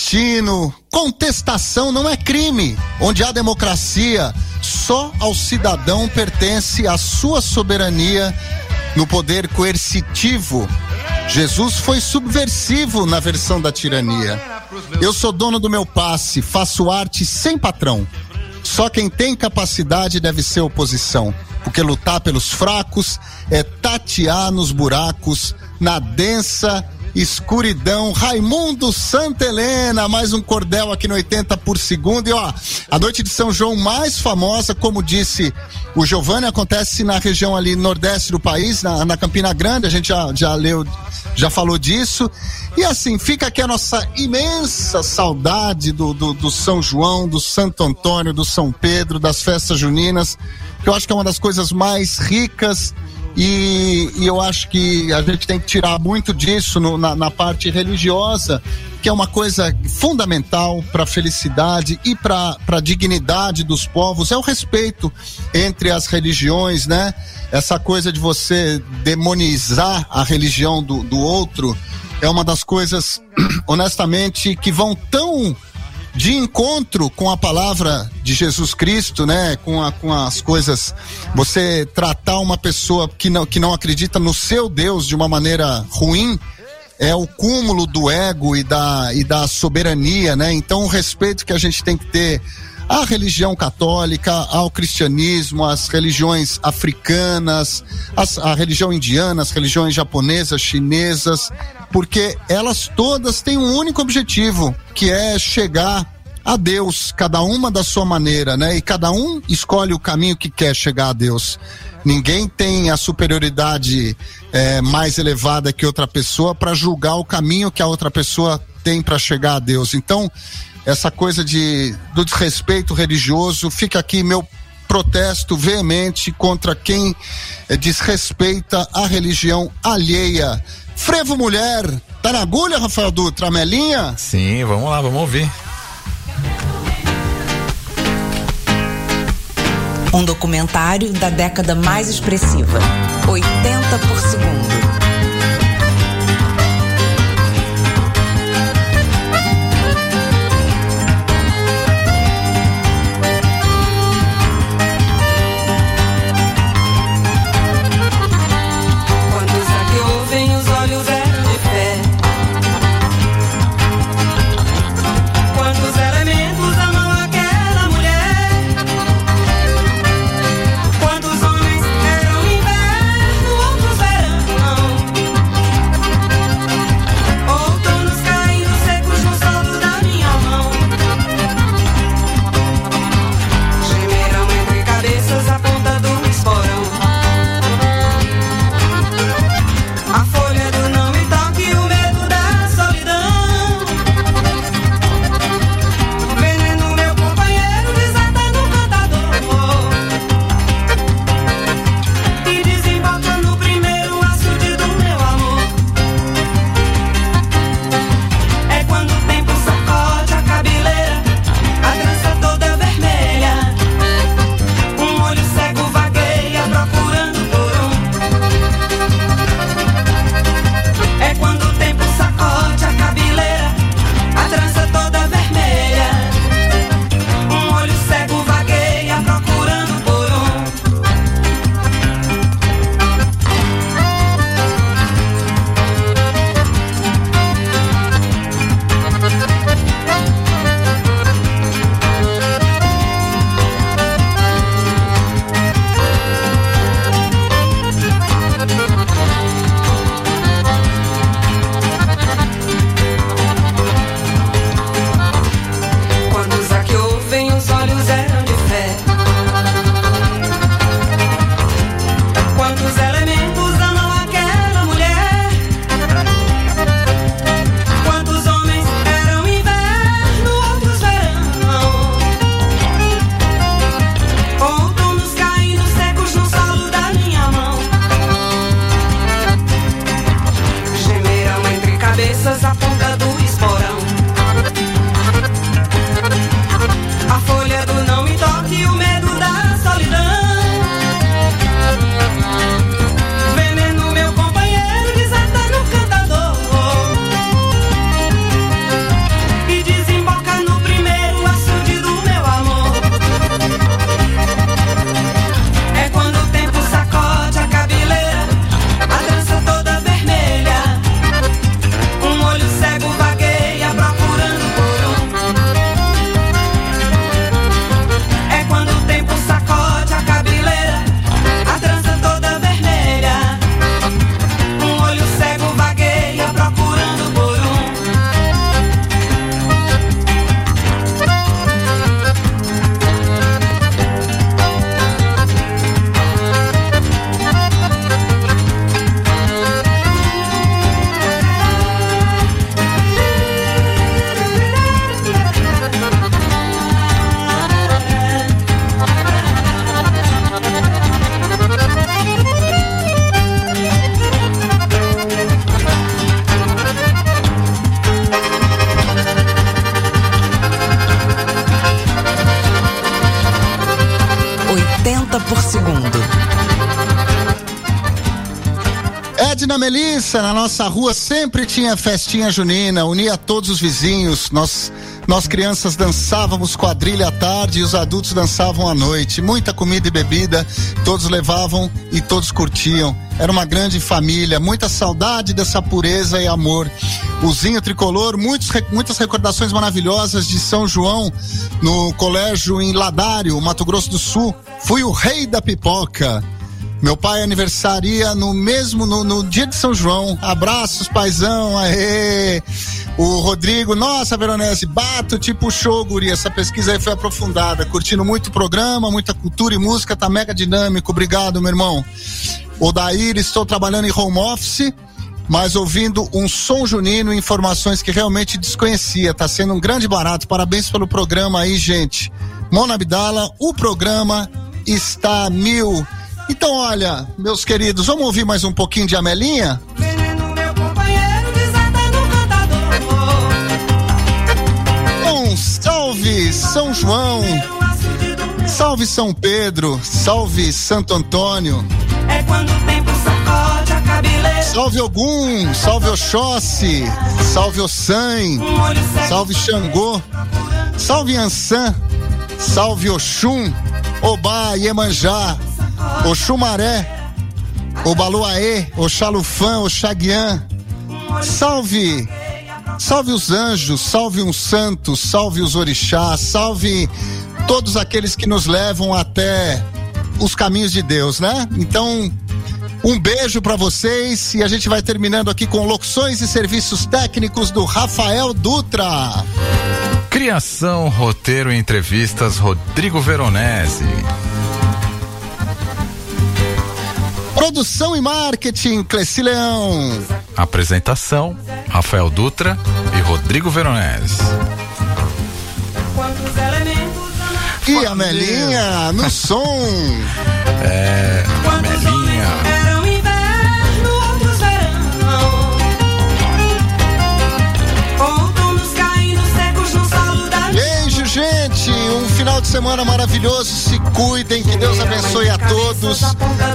nordestino. Contestação não é crime. Onde há democracia, só ao cidadão pertence a sua soberania no poder coercitivo. Jesus foi subversivo na versão da tirania. Eu sou dono do meu passe, faço arte sem patrão. Só quem tem capacidade deve ser oposição, porque lutar pelos fracos é tatear nos buracos, na densa escuridão. Raimundo Santa Helena, mais um cordel aqui no 80 por segundo. E ó, a noite de São João mais famosa, como disse o Giovanni, acontece na região ali nordeste do país, na, na Campina Grande. A gente já, já leu, já falou disso. E assim, fica aqui a nossa imensa saudade do, do, do São João, do Santo Antônio, do São Pedro, das festas juninas, que eu acho que é uma das coisas mais ricas E, e eu acho que a gente tem que tirar muito disso no- na, na parte religiosa, que é uma coisa fundamental para a felicidade e para a dignidade dos povos, é o respeito entre as religiões, né? Essa coisa de você demonizar a religião do, do outro é uma das coisas, honestamente, que vão tão de encontro com a palavra de Jesus Cristo, né? Com, a- com as coisas, você tratar uma pessoa que não, que não acredita no seu Deus de uma maneira ruim, é o cúmulo do ego e da, e da soberania, né? Então o respeito que a gente tem que ter à religião católica, ao cristianismo, às religiões africanas, às- à religião indiana, às religiões japonesas, chinesas, porque elas todas têm um único objetivo, que é chegar a Deus, cada uma da sua maneira, né? E cada um escolhe o caminho que quer chegar a Deus. Ninguém tem a superioridade eh, mais elevada que outra pessoa para julgar o caminho que a outra pessoa tem para chegar a Deus. Então, essa coisa de do desrespeito religioso, fica aqui meu protesto veemente contra quem eh, desrespeita a religião alheia. Frevo mulher, tá na agulha, Rafael Dutra, Melinha? Sim, vamos lá, vamos ouvir. Um documentário da década mais expressiva. 80 por segundo. Melissa, na nossa rua sempre tinha festinha junina, unia todos os vizinhos. Nós, nós crianças dançávamos quadrilha à tarde e os adultos dançavam à noite. Muita comida e bebida, todos levavam e todos curtiam. Era uma grande família, muita saudade dessa pureza e amor. Uzinho tricolor, muitos, muitas recordações maravilhosas de São João no colégio em Ladário, Mato Grosso do Sul. Fui o rei da pipoca. Meu pai aniversaria no mesmo, no, no dia de São João. Abraços, paizão, aê! O Rodrigo, nossa, Veronese, bato tipo show, guri. Essa pesquisa aí foi aprofundada. Curtindo muito programa, muita cultura e música, tá mega dinâmico. Obrigado, meu irmão. O Daír, estou trabalhando em home office, mas ouvindo um som junino e informações que realmente desconhecia. Tá sendo um grande barato. Parabéns pelo programa aí, gente. Mona Abdala, o programa está mil. Então, olha, meus queridos, vamos ouvir mais um pouquinho de Amelinha? Salve São João, salve São Pedro, salve Santo Antônio, É quando o tempo sacode a cabeleira. salve Ogum, salve Oxóssi, salve Ossan, salve Xangô, salve Ansan, salve Oxum, Obá, Iemanjá, Oxumaré, Obaluaê, Oxalufã, Oxaguian, salve Salve os anjos, salve um santo, salve os orixás, salve todos aqueles que nos levam até os caminhos de Deus, né? Então, um beijo pra vocês e a gente vai terminando aqui com locuções e serviços técnicos do Rafael Dutra. Criação, roteiro e entrevistas, Rodrigo Veronese. Produção e marketing, Cleci Leão. Apresentação, Rafael Dutra e Rodrigo Veronese. E a Melinha no som. É, Melinha. De semana maravilhoso. Se cuidem, que Deus abençoe a todos.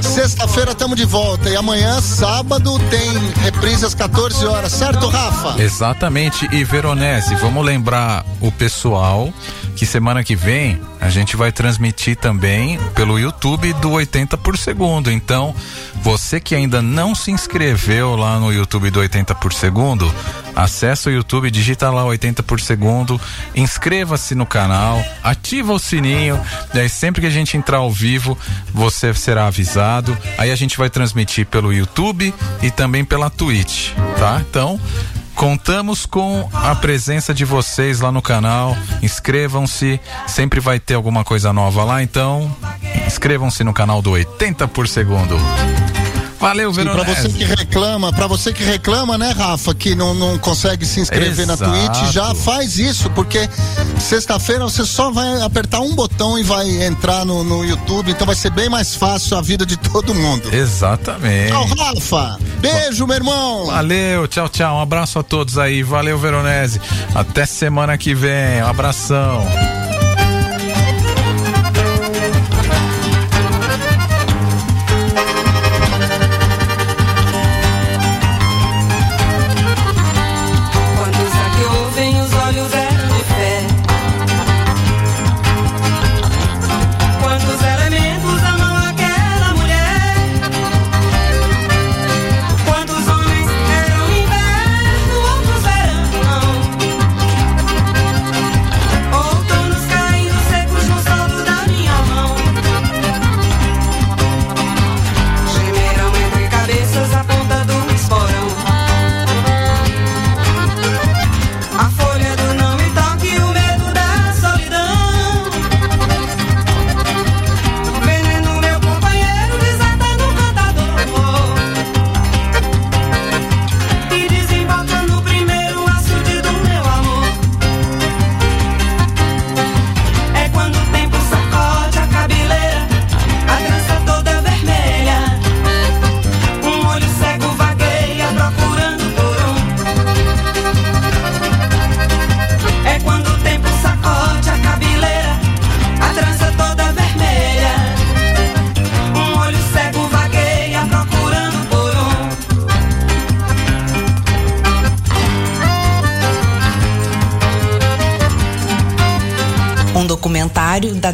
Sexta-feira estamos de volta e amanhã, sábado, tem reprise às 14 horas, certo, Rafa? Exatamente, e Veronese, vamos lembrar o pessoal que semana que vem a gente vai transmitir também pelo YouTube do 80 por segundo. Então, você que ainda não se inscreveu lá no YouTube do 80 por segundo, acessa o YouTube, digita lá 80 por segundo, inscreva-se no canal, ativa o sininho, daí sempre que a gente entrar ao vivo, você será avisado. Aí a gente vai transmitir pelo YouTube e também pela Twitch, tá? Então, Contamos com a presença de vocês lá no canal. Inscrevam-se, sempre vai ter alguma coisa nova lá, então inscrevam-se no canal do 80 por segundo. Valeu, pra Veronese. você que reclama, pra você que reclama, né, Rafa, que não, não consegue se inscrever na Exato. Twitch, já faz isso, porque sexta-feira você só vai apertar um botão e vai entrar no, no YouTube, então vai ser bem mais fácil a vida de todo mundo. Exatamente. Tchau, Rafa. Beijo, meu irmão. Valeu, tchau, tchau. Um abraço a todos aí. Valeu, Veronese. Até semana que vem. Um abração.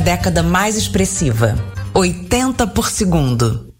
Década mais expressiva. 80 por segundo.